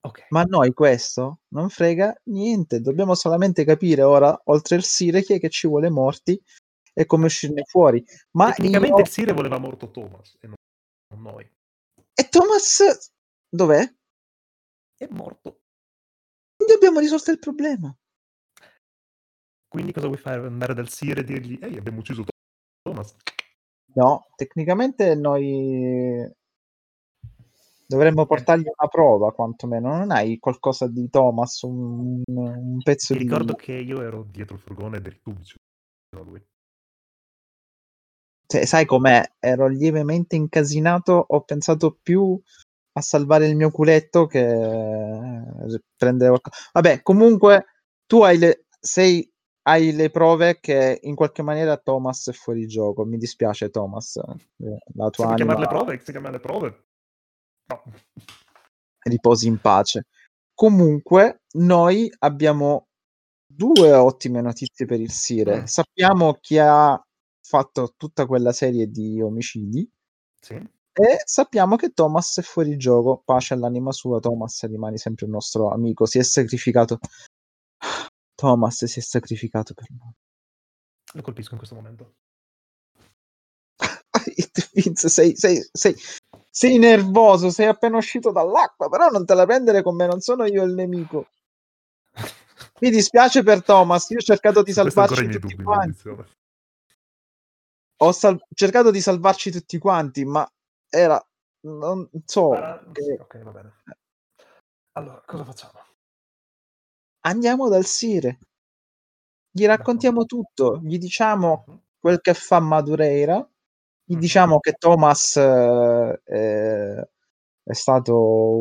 Speaker 2: Ok.
Speaker 3: Ma noi questo non frega niente. Dobbiamo solamente capire ora, oltre il Sire, chi è che ci vuole morti e come uscirne fuori. Ma
Speaker 2: Tecnicamente
Speaker 3: io...
Speaker 2: il Sire voleva morto Thomas e non noi.
Speaker 3: E Thomas dov'è?
Speaker 2: È morto.
Speaker 3: Quindi abbiamo risolto il problema.
Speaker 2: Quindi cosa vuoi fare? Andare dal Sire e dirgli ehi abbiamo ucciso Thomas?
Speaker 3: No, tecnicamente noi dovremmo portargli una prova, quantomeno. Non hai qualcosa di Thomas, un, un pezzo
Speaker 2: Ti
Speaker 3: di...
Speaker 2: ricordo che io ero dietro il furgone a lui.
Speaker 3: Cioè, sai com'è? Ero lievemente incasinato, ho pensato più a salvare il mio culetto che eh, prendere qualcosa. Vabbè, comunque tu hai le, sei, hai le prove che in qualche maniera Thomas è fuori gioco. Mi dispiace, Thomas. eh, La tua
Speaker 2: Se vuoi chiamarle
Speaker 3: anima
Speaker 2: prove, si chiamano le prove. No.
Speaker 3: riposi in pace. Comunque, noi abbiamo due ottime notizie per il Sire.
Speaker 2: Mm.
Speaker 3: Sappiamo chi ha fatto tutta quella serie di omicidi.
Speaker 2: Sì.
Speaker 3: E sappiamo che Thomas è fuori gioco. Pace all'anima sua, Thomas rimani sempre il nostro amico. Si è sacrificato. Thomas si è sacrificato per noi.
Speaker 2: Lo colpisco in questo momento.
Speaker 3: Vince, sei, sei, sei, sei nervoso, sei appena uscito dall'acqua, però non te la prendere con me, non sono io il nemico. Mi dispiace per Thomas, io ho cercato di salvarci tutti
Speaker 2: dubbi,
Speaker 3: quanti. Ho sal- cercato di salvarci tutti quanti, ma era non so.
Speaker 2: Para-
Speaker 3: che-
Speaker 2: sì, ok, va bene. Allora, cosa facciamo?
Speaker 3: Andiamo dal Sire. Gli raccontiamo tutto, gli diciamo
Speaker 2: Mhm.
Speaker 3: quel che fa Madureira, gli
Speaker 2: Mhm.
Speaker 3: diciamo che Thomas eh, è, stato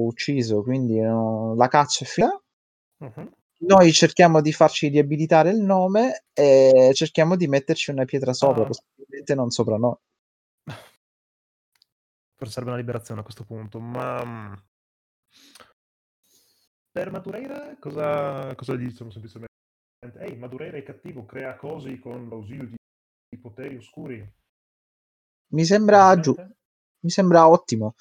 Speaker 3: ucciso, quindi no, la caccia è finita.
Speaker 2: Mhm.
Speaker 3: Noi cerchiamo di farci riabilitare il nome e cerchiamo di metterci una pietra sopra,
Speaker 2: Ah.
Speaker 3: possibilmente non sopra noi.
Speaker 2: Forse serve una liberazione a questo punto, ma... mm, Per Madureira cosa, cosa gli diciamo semplicemente? Ehi, Madureira è cattivo, crea cosi con l'ausilio di, di poteri oscuri.
Speaker 3: Mi sembra giù, mi sembra ottimo.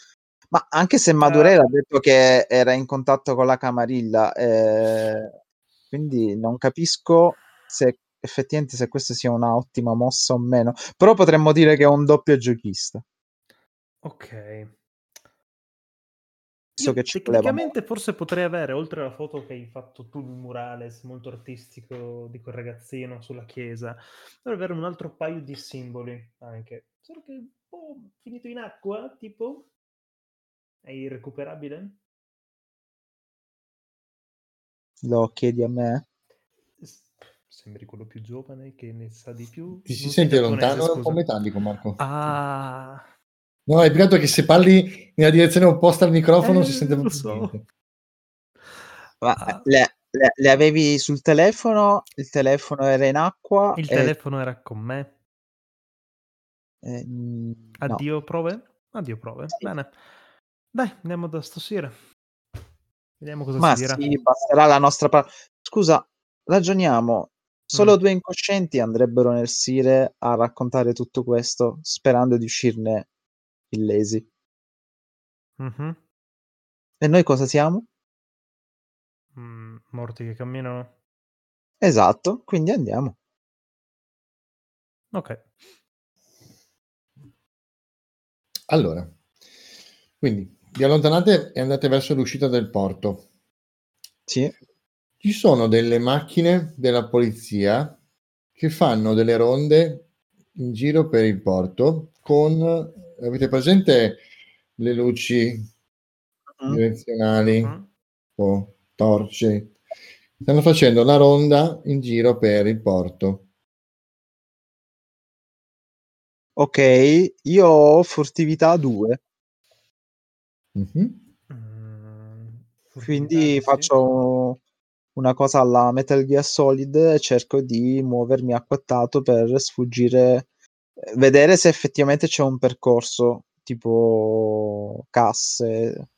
Speaker 3: Ma anche se Madureira ha detto che era in contatto con la Camarilla, eh, quindi non capisco se effettivamente se questa sia una ottima mossa o meno. Però potremmo dire che è un doppio giochista.
Speaker 2: Ok. Io
Speaker 3: che
Speaker 2: tecnicamente forse potrei avere, oltre alla foto che hai fatto tu, il murales molto artistico di quel ragazzino sulla chiesa, dovrei avere un altro paio di simboli anche. Solo che un po' finito in acqua, tipo? È irrecuperabile?
Speaker 3: lo chiedi a me.
Speaker 2: Sembri quello più giovane che ne sa di più.
Speaker 1: Ti si sente lontano un po' metallico, Marco.
Speaker 2: Ah,
Speaker 1: No, è peccato che se parli nella direzione opposta al microfono
Speaker 2: Eh,
Speaker 1: si sente proprio
Speaker 2: so.
Speaker 3: Ma
Speaker 2: Ah.
Speaker 3: le, le- le avevi sul telefono? Il telefono era in acqua?
Speaker 2: il
Speaker 3: e-
Speaker 2: telefono era con me.
Speaker 3: eh, no.
Speaker 2: Addio prove? Addio prove.
Speaker 3: Sì.
Speaker 2: Bene. Dai, andiamo da sto Sire. Vediamo cosa
Speaker 3: Ma
Speaker 2: si dirà.
Speaker 3: sì, basterà la nostra parola. Scusa, ragioniamo. Solo
Speaker 2: Mm.
Speaker 3: due incoscienti andrebbero nel Sire a raccontare tutto questo, sperando di uscirne illesi.
Speaker 2: Mhm.
Speaker 3: E noi cosa siamo?
Speaker 2: Mm, morti che camminano.
Speaker 3: Esatto, quindi andiamo.
Speaker 2: Ok.
Speaker 1: Allora, quindi vi allontanate e andate verso l'uscita del porto.
Speaker 3: Sì.
Speaker 1: Ci sono delle macchine della polizia che fanno delle ronde in giro per il porto con, avete presente le luci
Speaker 3: Mm.
Speaker 1: direzionali
Speaker 2: Mhm.
Speaker 1: o torce? Stanno facendo la ronda in giro per il porto.
Speaker 3: Ok, io ho furtività 2,
Speaker 1: Mhm.
Speaker 2: Mm,
Speaker 3: quindi
Speaker 2: furtività, sì.
Speaker 3: faccio una cosa alla Metal Gear Solid e cerco di muovermi acquattato per sfuggire, vedere se effettivamente c'è un percorso tipo casse.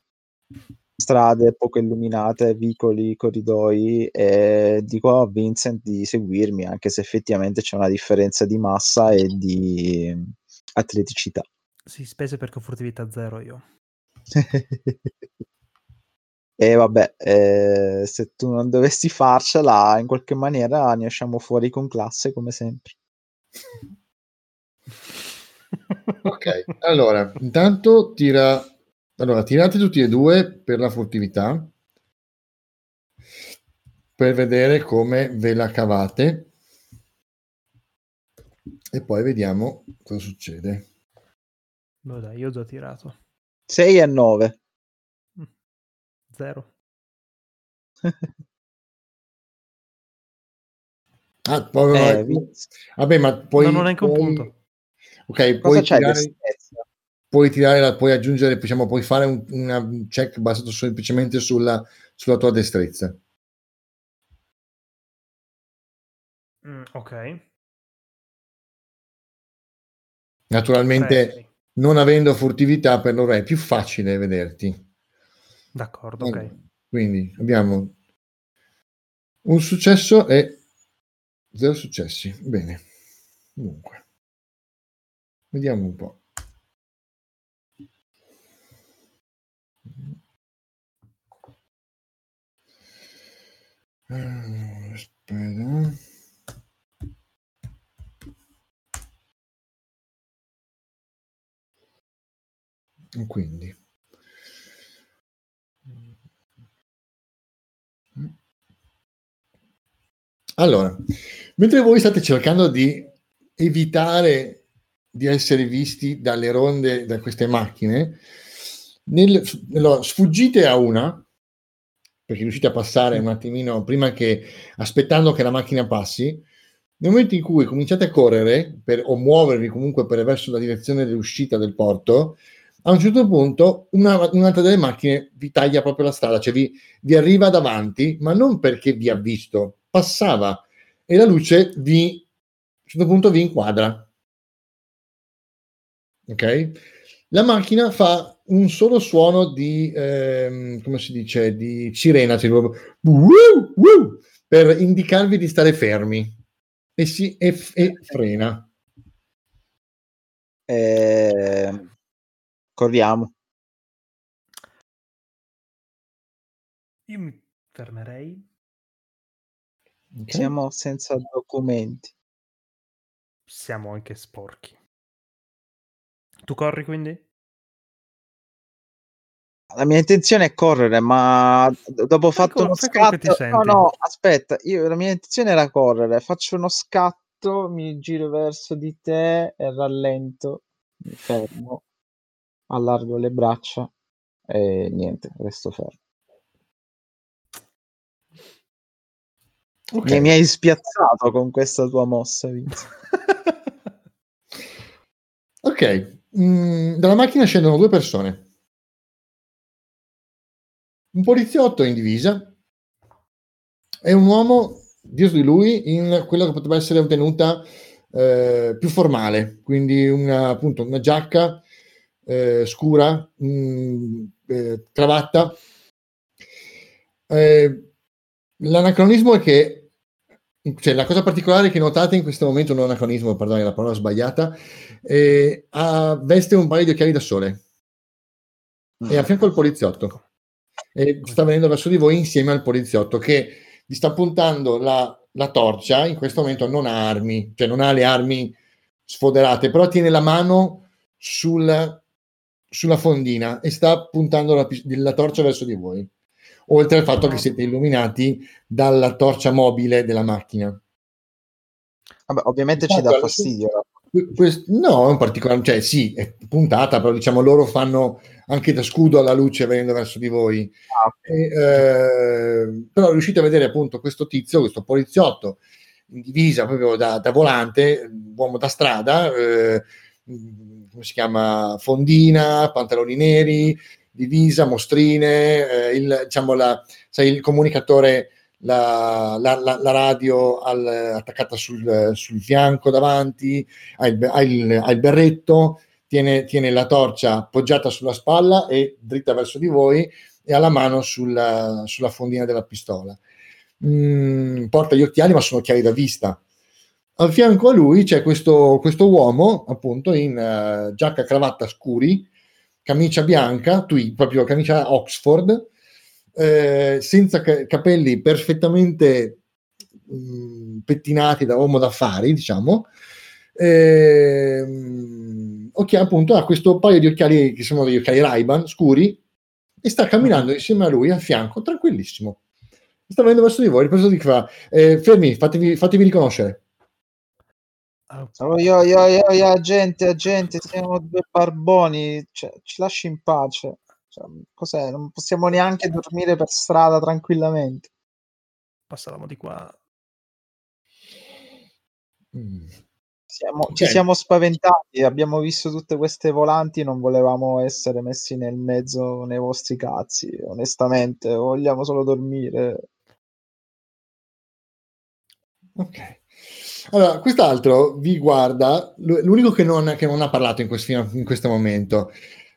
Speaker 3: strade poco illuminate, vicoli, corridoi e dico a Vincent di seguirmi anche se effettivamente c'è una differenza di massa e di atleticità.
Speaker 4: Sì, spese perché ho furtività zero io.
Speaker 3: e vabbè, eh, se tu non dovessi farcela, in qualche maniera ne usciamo fuori con classe come sempre.
Speaker 1: ok, allora, intanto tira allora, tirate tutti e due per la furtività per vedere come ve la cavate e poi vediamo cosa succede.
Speaker 4: No, dai, io ho già tirato.
Speaker 3: 6 e 9.
Speaker 4: 0.
Speaker 1: ah, poi, eh, vabbè, ma poi...
Speaker 4: No, non è anche un punto.
Speaker 1: Ok, Cosa puoi tirare puoi tirare, puoi aggiungere, diciamo, puoi fare un, una check basato semplicemente sulla, sulla tua destrezza.
Speaker 4: Mm, ok.
Speaker 1: Naturalmente, okay. non avendo furtività, per loro è più facile vederti.
Speaker 4: D'accordo, ok.
Speaker 1: Quindi abbiamo un successo e zero successi. Bene. Comunque, vediamo un po'. Aspetta. Quindi. Allora, mentre voi state cercando di evitare di essere visti dalle ronde, da queste macchine, nel, no, sfuggite a una perché riuscite a passare un attimino prima che aspettando che la macchina passi nel momento in cui cominciate a correre per, o muovervi comunque per verso la direzione dell'uscita del porto a un certo punto una, un'altra delle macchine vi taglia proprio la strada cioè vi, vi arriva davanti ma non perché vi ha visto passava e la luce vi a un certo punto vi inquadra ok la macchina fa un solo suono di, ehm, come si dice, di sirena, cioè, woo, woo, per indicarvi di stare fermi e, si, e, e frena.
Speaker 3: Eh, corriamo.
Speaker 4: Io mi fermerei.
Speaker 3: Okay. Siamo senza documenti.
Speaker 4: Siamo anche sporchi. Tu corri quindi?
Speaker 3: La mia intenzione è correre, ma dopo ho fatto uno scatto. No, no, aspetta, io, la mia intenzione era correre. Faccio uno scatto, mi giro verso di te e rallento, mi fermo, allargo le braccia e niente, resto fermo. Okay. Mi, hai spiazzato con questa tua mossa, Vince.
Speaker 1: ok, mm, dalla macchina scendono due persone un poliziotto in divisa e un uomo dietro di lui in quella che potrebbe essere ottenuta eh, più formale, quindi una, appunto, una giacca eh, scura, mh, mm, eh, cravatta. Eh, l'anacronismo è che, cioè la cosa particolare che notate in questo momento, non anacronismo, perdone la parola sbagliata, eh, ha, veste un paio di occhiali da sole. E a fianco il poliziotto. E sta venendo verso di voi insieme al poliziotto che gli sta puntando la, la torcia, in questo momento non ha armi, cioè non ha le armi sfoderate, però tiene la mano sul, sulla fondina e sta puntando la, la, torcia verso di voi, oltre al fatto che siete illuminati dalla torcia mobile della macchina.
Speaker 3: Vabbè, ovviamente ci dà fastidio
Speaker 1: no, in particolare, cioè sì, è puntata, però diciamo loro fanno anche da scudo alla luce venendo verso di voi. Ah. E, eh, però riuscite a vedere appunto questo tizio, questo poliziotto in divisa proprio da, da volante, uomo da strada, eh, come si chiama? Fondina, pantaloni neri, divisa, mostrine, eh, il, diciamo la, sai, il comunicatore la, la, la, radio al, attaccata sul, sul, fianco davanti, ha il, ha il, ha il berretto, tiene, tiene, la torcia appoggiata sulla spalla e dritta verso di voi e ha la mano sulla, sulla fondina della pistola. Mm, porta gli occhiali, ma sono occhiali da vista. A fianco a lui c'è questo, questo uomo, appunto, in uh, giacca cravatta scuri, camicia bianca, tui, proprio camicia Oxford, eh, senza ca- capelli perfettamente mh, mm, pettinati da uomo d'affari, diciamo. Eh, ok, appunto ha questo paio di occhiali che sono degli occhiali ray scuri e sta camminando insieme a lui a fianco, tranquillissimo. Sta venendo verso di voi, ripreso di qua. Eh, fermi, fatevi, fatevi riconoscere.
Speaker 3: Oh, io, io, io, io, gente, gente, siamo due barboni, cioè, ci lasci in pace. Cioè, cos'è? Non possiamo neanche dormire per strada tranquillamente.
Speaker 4: Passavamo di qua.
Speaker 3: Mm. Siamo, okay. Ci siamo spaventati, abbiamo visto tutte queste volanti, non volevamo essere messi nel mezzo nei vostri cazzi, onestamente, vogliamo solo dormire.
Speaker 1: Ok. Allora, quest'altro vi guarda, l'unico che non, che non ha parlato in, questo, in questo momento,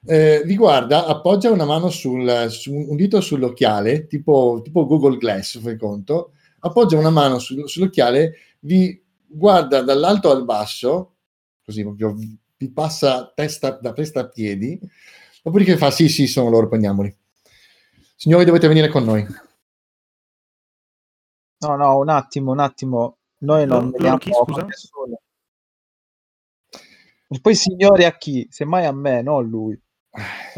Speaker 1: eh, vi guarda, appoggia una mano sul, su, un dito sull'occhiale, tipo, tipo Google Glass, fai conto, appoggia una mano sul, sull'occhiale, vi guarda dall'alto al basso, così proprio vi passa testa, da testa a piedi, dopodiché fa sì, sì, sono loro, prendiamoli. Signori, dovete venire con noi.
Speaker 3: No, no, un attimo, un attimo. Noi non veniamo chi, scusa? nessuno. E poi signori a chi? Semmai a me, non a lui.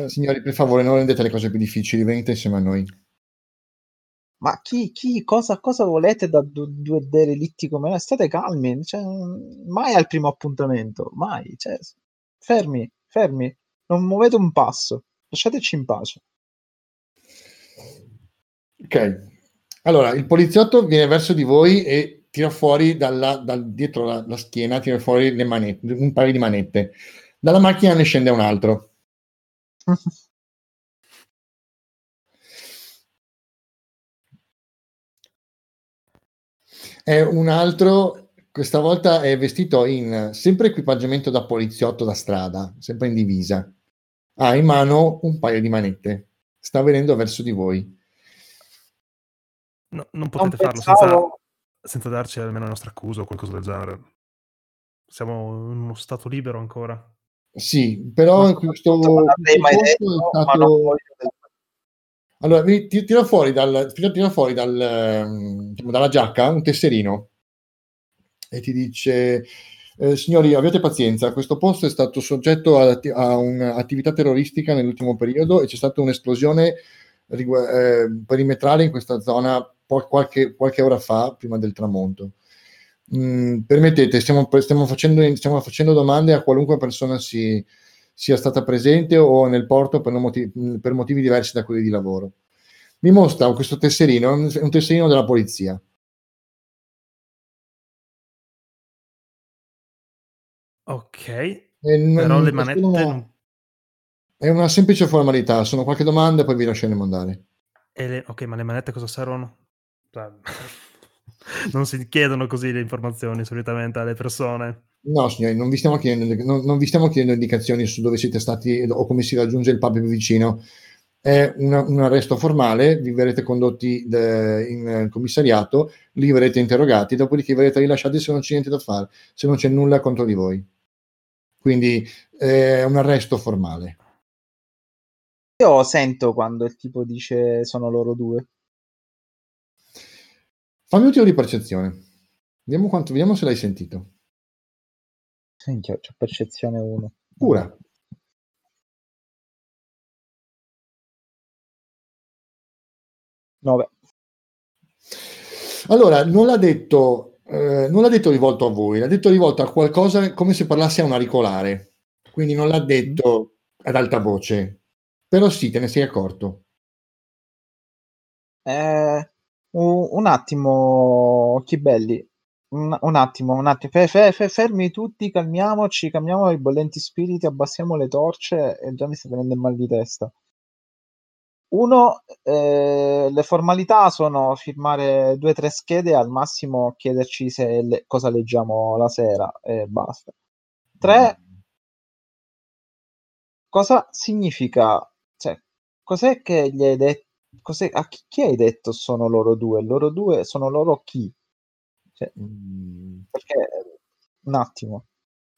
Speaker 1: Signori, per favore, non rendete le cose più difficili, venite insieme a noi.
Speaker 3: Ma chi, chi cosa, cosa volete da due, due derelitti come noi? State calmi, cioè, mai al primo appuntamento, mai. Cioè, fermi, fermi, non muovete un passo, lasciateci in pace.
Speaker 1: Ok, allora il poliziotto viene verso di voi e tira fuori dalla, dal, dietro la, la, schiena, tira fuori le manette, un paio di manette. Dalla macchina ne scende un altro. è un altro, questa volta è vestito in sempre equipaggiamento da poliziotto da strada, sempre in divisa. Ha in mano un paio di manette. Sta venendo verso di voi.
Speaker 4: No, non potete non farlo senza, senza darci almeno la nostra accusa o qualcosa del genere. Siamo in uno stato libero ancora.
Speaker 1: Sì, però in questo, questo detto, stato... Allora, tira fuori, dal, tira fuori dal, diciamo, dalla giacca un tesserino e ti dice eh, signori abbiate pazienza, questo posto è stato soggetto a, a un'attività terroristica nell'ultimo periodo e c'è stata un'esplosione eh, perimetrale in questa zona qualche, qualche, ora fa, prima del tramonto. Mm, permettete, stiamo, stiamo, facendo, stiamo, facendo, domande a qualunque persona si, sia stata presente o nel porto per motivi, per motivi diversi da quelli di lavoro. Mi mostra questo tesserino, è un tesserino della polizia.
Speaker 4: Ok, non, però le manette... Una,
Speaker 1: è una semplice formalità, sono qualche domanda e poi vi lasceremo andare.
Speaker 4: Le, ok, ma le manette cosa servono? Cioè, non si chiedono così le informazioni solitamente alle persone.
Speaker 1: No, signori, non vi, stiamo chiedendo, non, non vi stiamo chiedendo indicazioni su dove siete stati o come si raggiunge il pub più vicino. È una, un arresto formale, vi verrete condotti de, in commissariato, li verrete interrogati, dopodiché verrete rilasciati se non c'è niente da fare, se non c'è nulla contro di voi. Quindi è un arresto formale.
Speaker 3: Io sento quando il tipo dice sono loro due.
Speaker 1: Fammi un tiro di percezione. Vediamo, quanto, vediamo se l'hai sentito.
Speaker 3: Senti, c'ho percezione 1.
Speaker 1: Pura.
Speaker 3: Nove.
Speaker 1: Allora, non l'ha detto, eh, non l'ha detto rivolto a voi, l'ha detto rivolto a qualcosa come se parlasse a un auricolare. Quindi non l'ha detto ad alta voce. Però sì, te ne sei accorto.
Speaker 3: Eh, un attimo, occhi belli. Un, un attimo, un attimo. Fe, fe, fe, fermi tutti, calmiamoci, calmiamo i bollenti spiriti, abbassiamo le torce e già mi sta venendo mal di testa. Uno, eh, le formalità sono firmare due o tre schede, al massimo chiederci se le, cosa leggiamo la sera e basta. Tre, cosa significa cos'è che gli hai detto? Cos'è, a chi, chi, hai detto sono loro due? Loro due sono loro chi? Cioè, mm. Perché un attimo,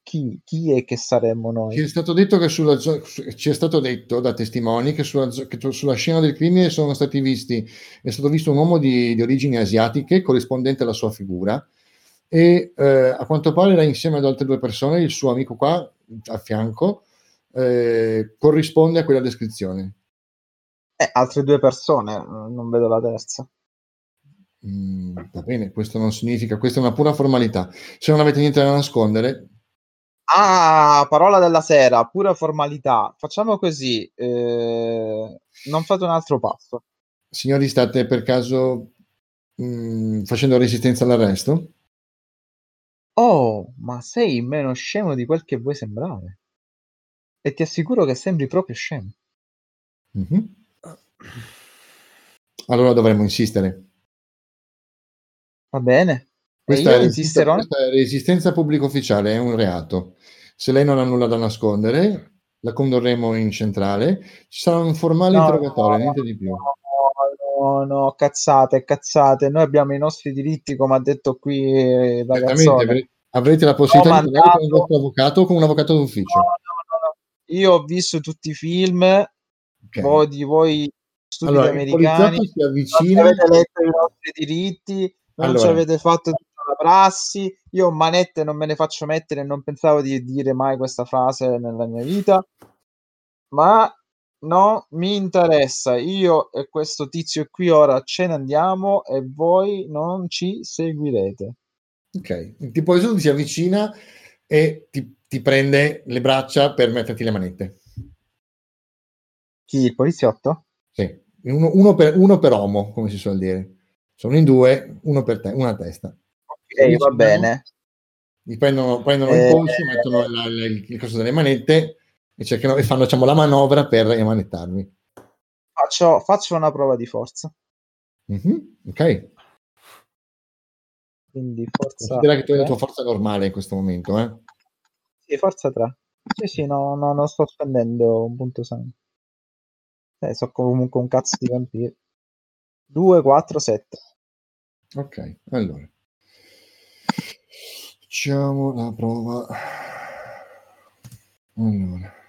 Speaker 3: chi, chi, è che saremmo noi?
Speaker 1: Ci è stato detto che sulla, ci è stato detto da testimoni che sulla, che sulla scena del crimine sono stati visti, è stato visto un uomo di, di origini asiatiche corrispondente alla sua figura e eh, a quanto pare era insieme ad altre due persone, il suo amico qua a fianco eh, corrisponde a quella descrizione.
Speaker 3: Eh, altre due persone, non vedo la terza.
Speaker 1: Mm, va bene, questo non significa, questa è una pura formalità. Se non avete niente da nascondere.
Speaker 3: Ah, parola della sera, pura formalità. Facciamo così, eh, non fate un altro passo.
Speaker 1: Signori, state per caso mh, mm, facendo resistenza all'arresto?
Speaker 3: Oh, ma sei meno scemo di quel che vuoi sembrare. E ti assicuro che sembri proprio scemo.
Speaker 1: Mm-hmm. Allora dovremmo insistere.
Speaker 3: Va bene.
Speaker 1: Questa, è resistenza, questa è resistenza pubblico ufficiale, è un reato. Se lei non ha nulla da nascondere, la condurremo in centrale. Ci sarà un formale no, interrogatorio, no, niente di più.
Speaker 3: No, no, cazzate, cazzate. Noi abbiamo i nostri diritti, come ha detto qui Certamente,
Speaker 1: avrete la possibilità di parlare con il vostro avvocato o con un avvocato d'ufficio. No,
Speaker 3: Io ho visto tutti i film, okay. voi di voi stupidi allora, americani, si avvicina... non avete letto i nostri diritti, non allora. ci avete fatto tutta la prassi. Io manette non me ne faccio mettere non pensavo di dire mai questa frase nella mia vita. Ma no, mi interessa. Io e questo tizio qui ora ce ne andiamo e voi non ci seguirete.
Speaker 1: Ok, il poliziotto si avvicina e ti, ti, prende le braccia per metterti le manette.
Speaker 3: Chi, il poliziotto?
Speaker 1: Sì, uno, uno, per, uno per uomo, come si suol dire. Sono in due, uno per te, una a testa.
Speaker 3: Ok, va bene.
Speaker 1: Li prendono, prendono eh, il polso, mettono la, la, il, il coso delle manette e, cercano, e fanno diciamo, la manovra per emanettarmi.
Speaker 3: Faccio, faccio una prova di forza.
Speaker 1: Mm-hmm, ok.
Speaker 3: Quindi forza.
Speaker 1: Considera che tu hai la tua forza normale in questo momento, eh?
Speaker 3: Sì, forza 3. Sì, sì, no, no, non sto spendendo un punto sangue. Eh, so comunque un cazzo di vampiro. 2, 4, 7.
Speaker 1: Ok, allora. Facciamo la prova. Allora.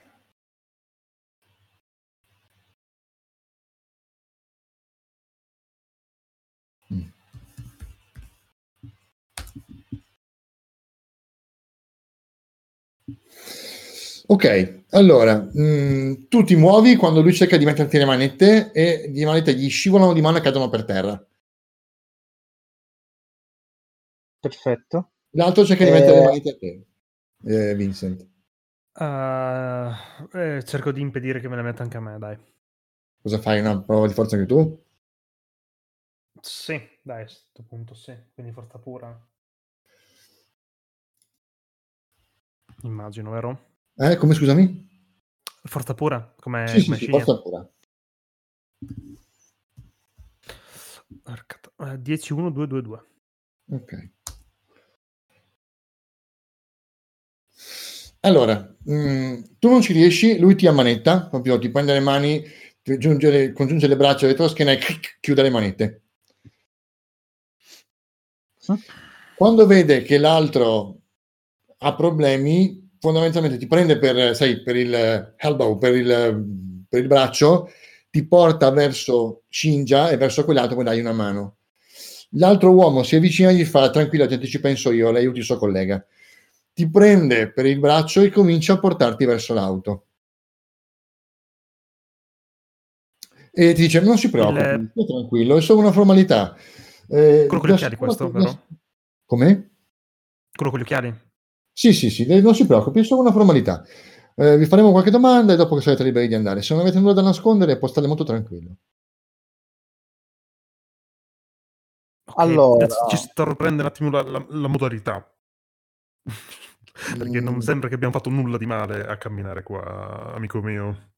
Speaker 1: Ok, allora, mh, mm, tu ti muovi quando lui cerca di metterti le manette e le manette gli scivolano di mano e cadono per terra.
Speaker 3: Perfetto.
Speaker 1: L'altro cerca di eh... mettere le manette a te, eh, Vincent.
Speaker 4: Uh, eh, cerco di impedire che me le metta anche a me, dai.
Speaker 1: Cosa fai? Una prova di forza anche tu?
Speaker 4: Sì, dai, a questo punto sì. Quindi forza pura. Immagino, vero?
Speaker 1: Eh, come scusami?
Speaker 4: Forza pura, come,
Speaker 1: sì, come sì, sì, forza pura.
Speaker 4: 10 1 2 2 2.
Speaker 1: Ok. Allora, mh, mm, tu non ci riesci, lui ti ammanetta, proprio ti prende le mani, ti giunge, congiunge le braccia dietro la schiena e chiude le manette. Quando vede che l'altro ha problemi, fondamentalmente ti prende per, sai, per il elbow, per il, per il braccio, ti porta verso Shinja e verso quell'altro poi dai una mano. L'altro uomo si avvicina e gli fa tranquillo, ti, ci penso io, lei aiuti il suo collega. Ti prende per il braccio e comincia a portarti verso l'auto. E ti dice non si preoccupi, il... tranquillo, è solo una formalità.
Speaker 4: Eh, Quello con gli occhiali questo, vero?
Speaker 1: Come?
Speaker 4: Quello con gli occhiali?
Speaker 1: Sì, sì, sì, non si preoccupi, è solo una formalità. Eh, vi faremo qualche domanda e dopo che sarete liberi di andare. Se non avete nulla da nascondere, può stare molto tranquillo.
Speaker 2: Okay, allora, ci sto riprendendo un attimo la, la, la modalità. Perché mm. non sembra che abbiamo fatto nulla di male a camminare qua, amico mio.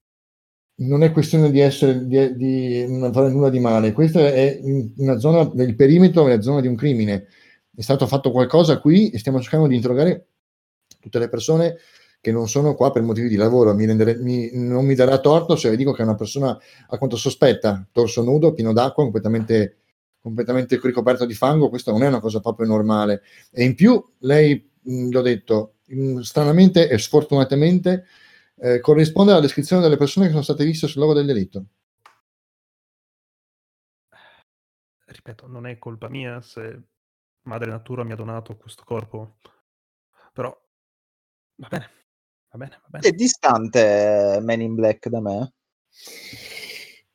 Speaker 1: Non è questione di essere di, di non fare nulla di male, questa è una zona del perimetro, è la zona di un crimine. È stato fatto qualcosa qui e stiamo cercando di interrogare tutte le persone che non sono qua per motivi di lavoro. Mi rendere, mi, non mi darà torto se vi dico che è una persona alquanto sospetta, torso nudo, pieno d'acqua, completamente, completamente ricoperto di fango. Questa non è una cosa proprio normale. E in più, lei, l'ho detto, stranamente e sfortunatamente, eh, corrisponde alla descrizione delle persone che sono state viste sul luogo del delitto.
Speaker 4: Ripeto, non è colpa mia se Madre Natura mi ha donato questo corpo, però va bene, Va bene, va bene.
Speaker 3: È distante Men in Black da me?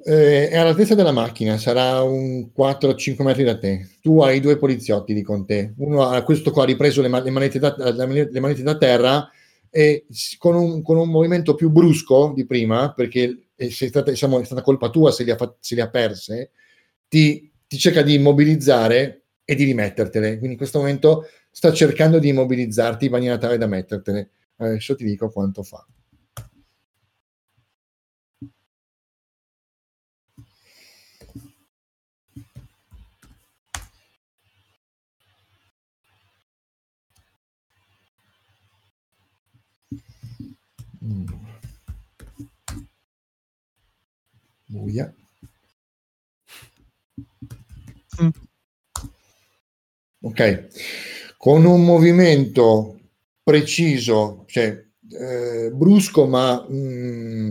Speaker 1: Eh, è all'altezza della macchina, sarà un 4-5 metri da te. Tu hai due poliziotti di con te. Uno ha questo qua ha ripreso le, le, manette da, le, manette da, terra e con un, con un, movimento più brusco di prima, perché è stata, diciamo, è stata colpa tua se li ha, se li ha perse, ti, ti cerca di immobilizzare e di rimettertele. Quindi in questo momento sta cercando di immobilizzarti in maniera tale da mettertele. Adesso ti dico quanto fa. Mm. Buia. Mm. Ok, con un movimento preciso, cioè eh, brusco ma mh, mm,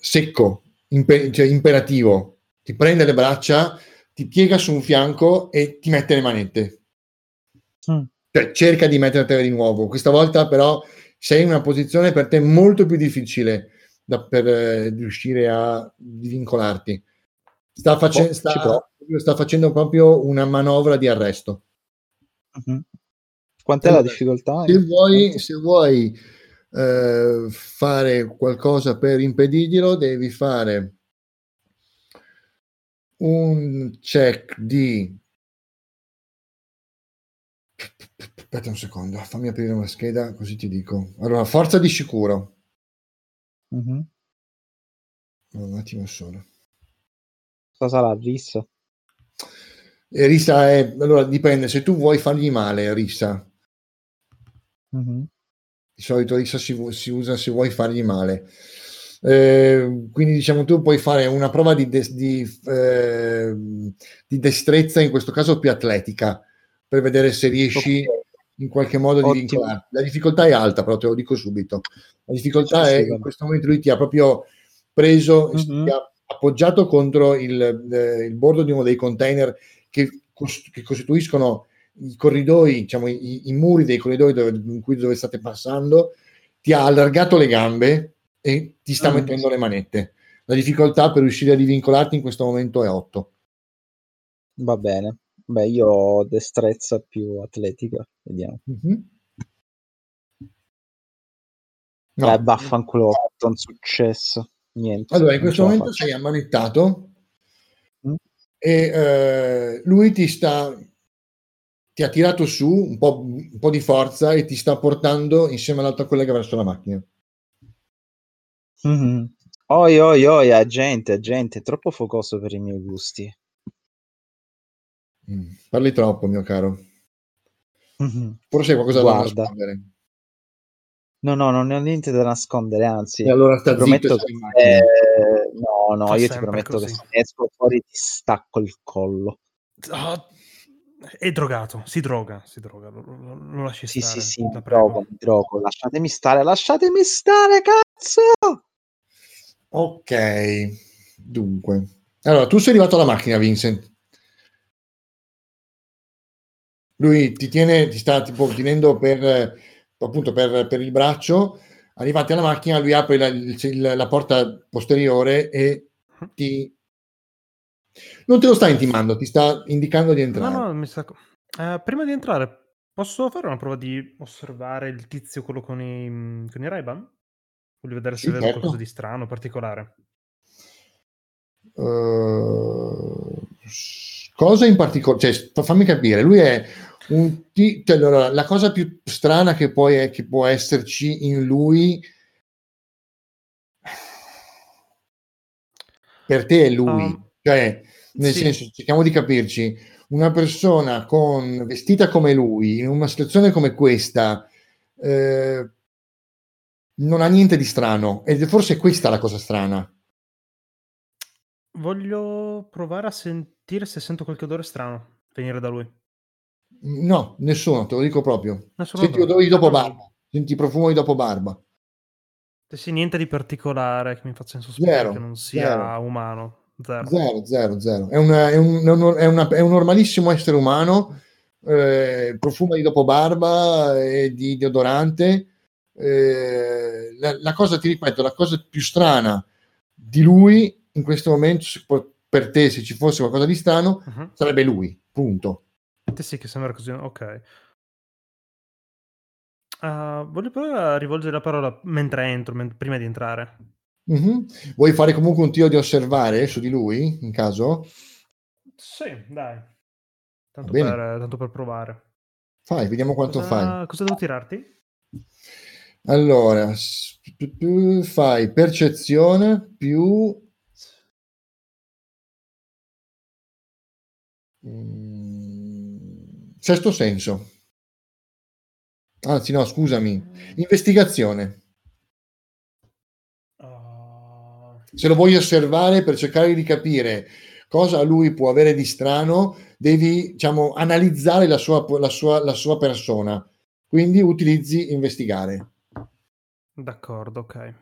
Speaker 1: secco, imper- cioè imperativo. Ti prende le braccia, ti piega su un fianco e ti mette le manette. Mm. Cioè, cerca di mettertele di nuovo. Questa volta però sei in una posizione per te molto più difficile da, per eh, riuscire a vincolarti. Sta, face- oh, sta, sta, facendo proprio una manovra di arresto.
Speaker 3: Uh-huh. Quant'è allora, la difficoltà?
Speaker 1: Se vuoi, se vuoi eh, fare qualcosa per impedirglielo, devi fare un check di aspetta un secondo fammi aprire una scheda così ti dico allora forza di sicuro mm-hmm. un attimo solo
Speaker 3: cosa sarà rissa
Speaker 1: e rissa è allora dipende se tu vuoi fargli male rissa Mm-hmm. Di solito rissa si, si, usa se vuoi fargli male. Eh, quindi diciamo tu puoi fare una prova di, de- di, eh, di, destrezza, in questo caso più atletica, per vedere se riesci in qualche modo Ottimo. di vincolarti. La difficoltà è alta, però te lo dico subito. La difficoltà sì, è sì, in questo momento lui ti ha proprio preso, mm-hmm. ti ha appoggiato contro il, eh, il bordo di uno dei container che, cos- che costituiscono i corridoi, diciamo, i, i muri dei corridoi dove, in cui dove state passando, ti ha allargato le gambe e ti sta mm. mettendo le manette. La difficoltà per riuscire a divincolarti in questo momento è 8.
Speaker 3: Va bene. Beh, io ho destrezza più atletica. Vediamo. Mm-hmm. No. Eh, vaffanculo, ho fatto un successo. Niente.
Speaker 1: Allora, in questo momento sei ammanettato mm. E eh, lui ti sta ti ha tirato su un po', un po', di forza e ti sta portando insieme all'altra collega verso la macchina.
Speaker 3: Mm-hmm. Oi, oi, oi, agente, agente, troppo focoso per i miei gusti.
Speaker 1: Mm, parli troppo, mio caro. Mm-hmm. Forse hai qualcosa Guarda. da nascondere.
Speaker 3: No, no, non ho niente da nascondere, anzi.
Speaker 1: E allora sta prometto
Speaker 3: che... Eh, no, no, Fa io ti prometto così. che se esco fuori ti stacco il collo.
Speaker 4: Oh, è drogato, si droga, si droga, lo, lo, lo lasci
Speaker 3: sì,
Speaker 4: stare.
Speaker 3: Sì, sì, mi drogo, mi drogo, lasciatemi stare, lasciatemi stare, cazzo!
Speaker 1: Ok, dunque. Allora, tu sei arrivato alla macchina, Vincent. Lui ti tiene, ti sta tipo tenendo per, appunto per, per il braccio. Arrivati alla macchina, lui apre la, la, la porta posteriore e ti non te lo sta intimando, ti sta indicando di entrare.
Speaker 4: No, no, mi sa... Eh, prima di entrare, posso fare una prova di osservare il tizio, quello con i, con i Ray-Ban? Voglio vedere se sì, vedo certo. qualcosa di strano, particolare.
Speaker 1: Uh, cosa in particolare? Cioè, fammi capire, lui è t- allora, la cosa più strana che, poi è, che può esserci in lui per te è lui. Um, cioè, nel sì. senso, cerchiamo di capirci, una persona con, vestita come lui, in una situazione come questa, eh, non ha niente di strano ed forse questa la cosa strana.
Speaker 2: Voglio provare a sentire se sento qualche odore strano venire da lui.
Speaker 1: No, nessuno, te lo dico proprio. Nessuno Senti odori dopo barba. Senti profumo di dopo barba.
Speaker 2: Sì, niente di particolare che mi faccia insospetire che non sia zero. umano.
Speaker 1: Zero, zero, zero. zero. È, una, è, un, è, una, è, un, normalissimo essere umano, eh, profuma di dopo barba e di deodorante. Eh, la, la, cosa, ti ripeto, la cosa più strana di lui in questo momento, per te, se ci fosse qualcosa di strano, uh-huh. sarebbe lui, punto.
Speaker 2: Te sì, che sembra così, ok. Uh, voglio provare a rivolgere la parola mentre entro, men- prima di entrare.
Speaker 1: Mm-hmm. Vuoi fare comunque un tiro di osservare su di lui, in caso?
Speaker 2: Sì, dai. Tanto, per, tanto per, provare.
Speaker 1: Fai, vediamo quanto
Speaker 2: cosa,
Speaker 1: fai.
Speaker 2: Cosa devo tirarti?
Speaker 1: Allora, fai percezione più... Mm, sesto senso. Anzi, no, scusami. Investigazione. se lo vuoi osservare per cercare di capire cosa lui può avere di strano, devi diciamo, analizzare la sua, la, sua, la sua persona. Quindi utilizzi investigare.
Speaker 2: D'accordo, ok.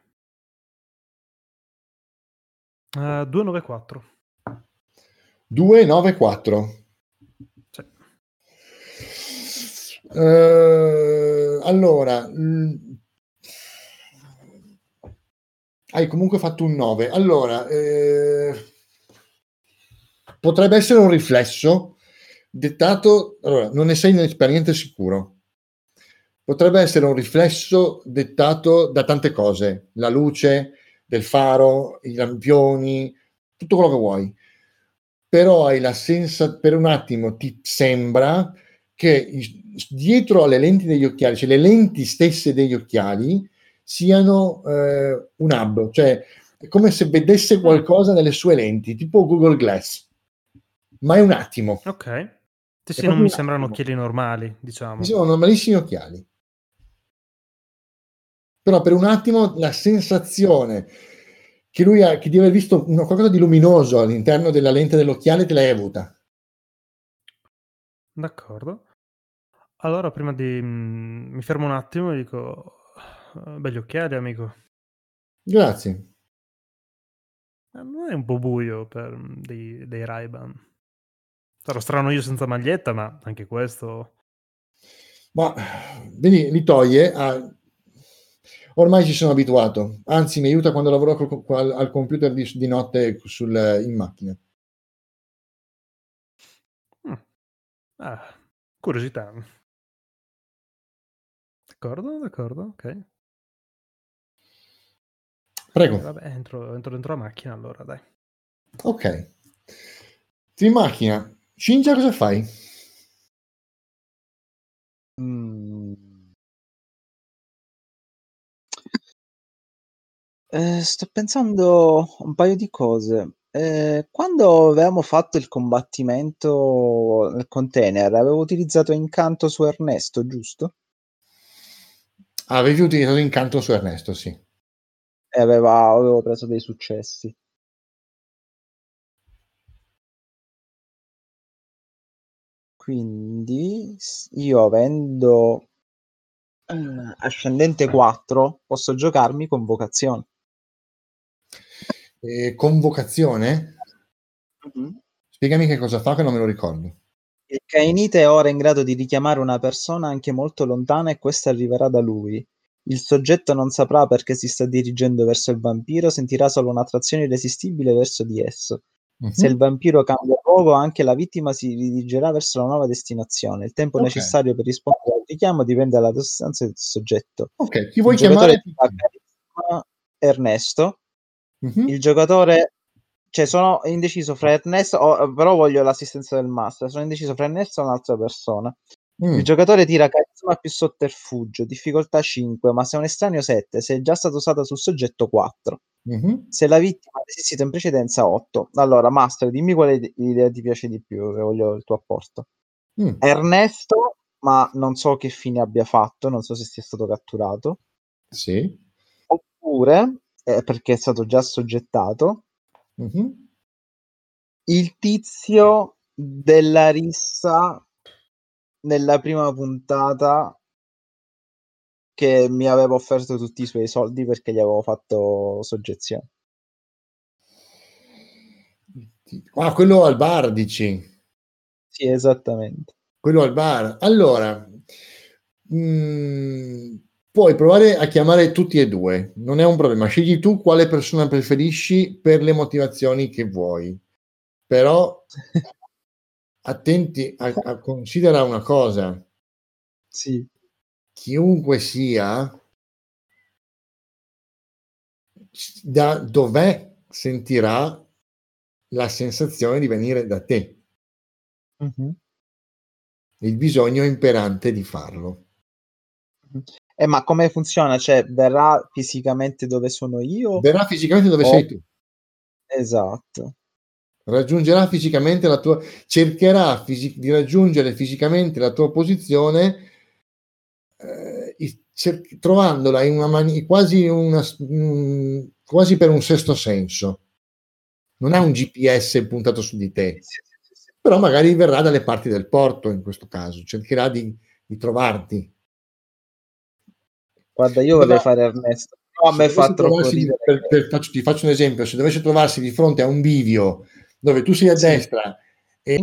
Speaker 2: Uh, 294.
Speaker 1: 294. Sì. Uh, allora, mh, hai comunque fatto un 9. Allora, eh, potrebbe essere un riflesso dettato, allora, non ne sei per niente sicuro. Potrebbe essere un riflesso dettato da tante cose, la luce del faro, i lampioni, tutto quello che vuoi. Però hai la sensazione, per un attimo ti sembra che dietro alle lenti degli occhiali, cioè le lenti stesse degli occhiali, siano eh, un hub, cioè è come se vedesse mm. qualcosa nelle sue lenti, tipo Google Glass, ma è un attimo.
Speaker 2: Ok. Sì, sì non mi sembrano occhiali normali, diciamo.
Speaker 1: Mi sembrano normalissimi occhiali. Però per un attimo la sensazione che lui ha, che di aver visto una, qualcosa di luminoso all'interno della lente dell'occhiale te l'hai avuta.
Speaker 2: D'accordo. Allora, prima di... Mm, mi fermo un attimo e dico, Belli occhiali, amico.
Speaker 1: Grazie.
Speaker 2: non è un po' buio per mm, dei, dei Ray-Ban. Sarò strano io senza maglietta, ma anche questo...
Speaker 1: Ma vedi, li toglie. A... Ormai ci sono abituato. Anzi, mi aiuta quando lavoro col, al, al, computer di, di notte sul, in macchina.
Speaker 2: Mm. Ah, curiosità. D'accordo, d'accordo, ok.
Speaker 1: Prego.
Speaker 2: Eh, vabbè, entro, entro dentro la macchina allora, dai.
Speaker 1: Ok. in macchina. Cinzia, cosa fai?
Speaker 3: Mm. Eh, sto pensando un paio di cose. Eh, quando avevamo fatto il combattimento nel container, avevo utilizzato incanto su Ernesto, giusto?
Speaker 1: Avevi utilizzato incanto su Ernesto, sì
Speaker 3: e aveva, avevo preso dei successi. Quindi io avendo eh, ascendente 4 posso giocarmi convocazione.
Speaker 1: Eh, convocazione? Mm-hmm. Spiegami che cosa fa che non me lo ricordo.
Speaker 3: Il Cainite è ora in grado di richiamare una persona anche molto lontana e questa arriverà da lui. Il soggetto non saprà perché si sta dirigendo verso il vampiro, sentirà solo un'attrazione irresistibile verso di esso. Uh-huh. Se il vampiro cambia luogo, anche la vittima si dirigerà verso la nuova destinazione. Il tempo okay. necessario per rispondere al richiamo dipende dalla distanza del soggetto.
Speaker 1: Ok, chi vuoi chiamare?
Speaker 3: Ernesto. Uh-huh. Il giocatore cioè sono indeciso fra Ernesto, oh, però voglio l'assistenza del master. Sono indeciso fra Ernesto e un'altra persona. Mm. Il giocatore tira carisma più sotterfugio, difficoltà 5, ma se è un estraneo 7, se è già stato usato sul soggetto 4. Mm-hmm. Se la vittima ha resistito in precedenza 8. Allora, Master, dimmi quale idea ti piace di più, che voglio il tuo apporto. Mm. Ernesto, ma non so che fine abbia fatto, non so se sia stato catturato.
Speaker 1: Sì.
Speaker 3: Oppure, eh, perché è stato già soggettato,
Speaker 1: mm-hmm.
Speaker 3: il tizio della rissa nella prima puntata che mi aveva offerto tutti i suoi soldi perché gli avevo fatto soggezione.
Speaker 1: Ah, quello al bar, dici?
Speaker 3: Sì, esattamente.
Speaker 1: Quello al bar. Allora, mh, mm, puoi provare a chiamare tutti e due, non è un problema. Scegli tu quale persona preferisci per le motivazioni che vuoi. Però attenti a, a considera una cosa.
Speaker 3: Sì.
Speaker 1: Chiunque sia, da dov'è sentirà la sensazione di venire da te.
Speaker 3: Mm-hmm.
Speaker 1: Il bisogno imperante di farlo.
Speaker 3: Eh, ma come funziona? Cioè, verrà fisicamente dove sono io?
Speaker 1: Verrà fisicamente dove o... sei tu.
Speaker 3: Esatto.
Speaker 1: Raggiungerà fisicamente la tua... cercherà fisi... di raggiungere fisicamente la tua posizione eh, cer... trovandola in una maniera quasi, una... quasi per un sesto senso non ha un GPS puntato su di te, però magari verrà dalle parti del porto in questo caso, cercherà di, di trovarti.
Speaker 3: Guarda, io vorrei fare Ernesto. No, a me fa troppo ridere.
Speaker 1: Per, per, faccio, ti faccio un esempio, se dovesse trovarsi di fronte a un bivio dove tu sei a destra e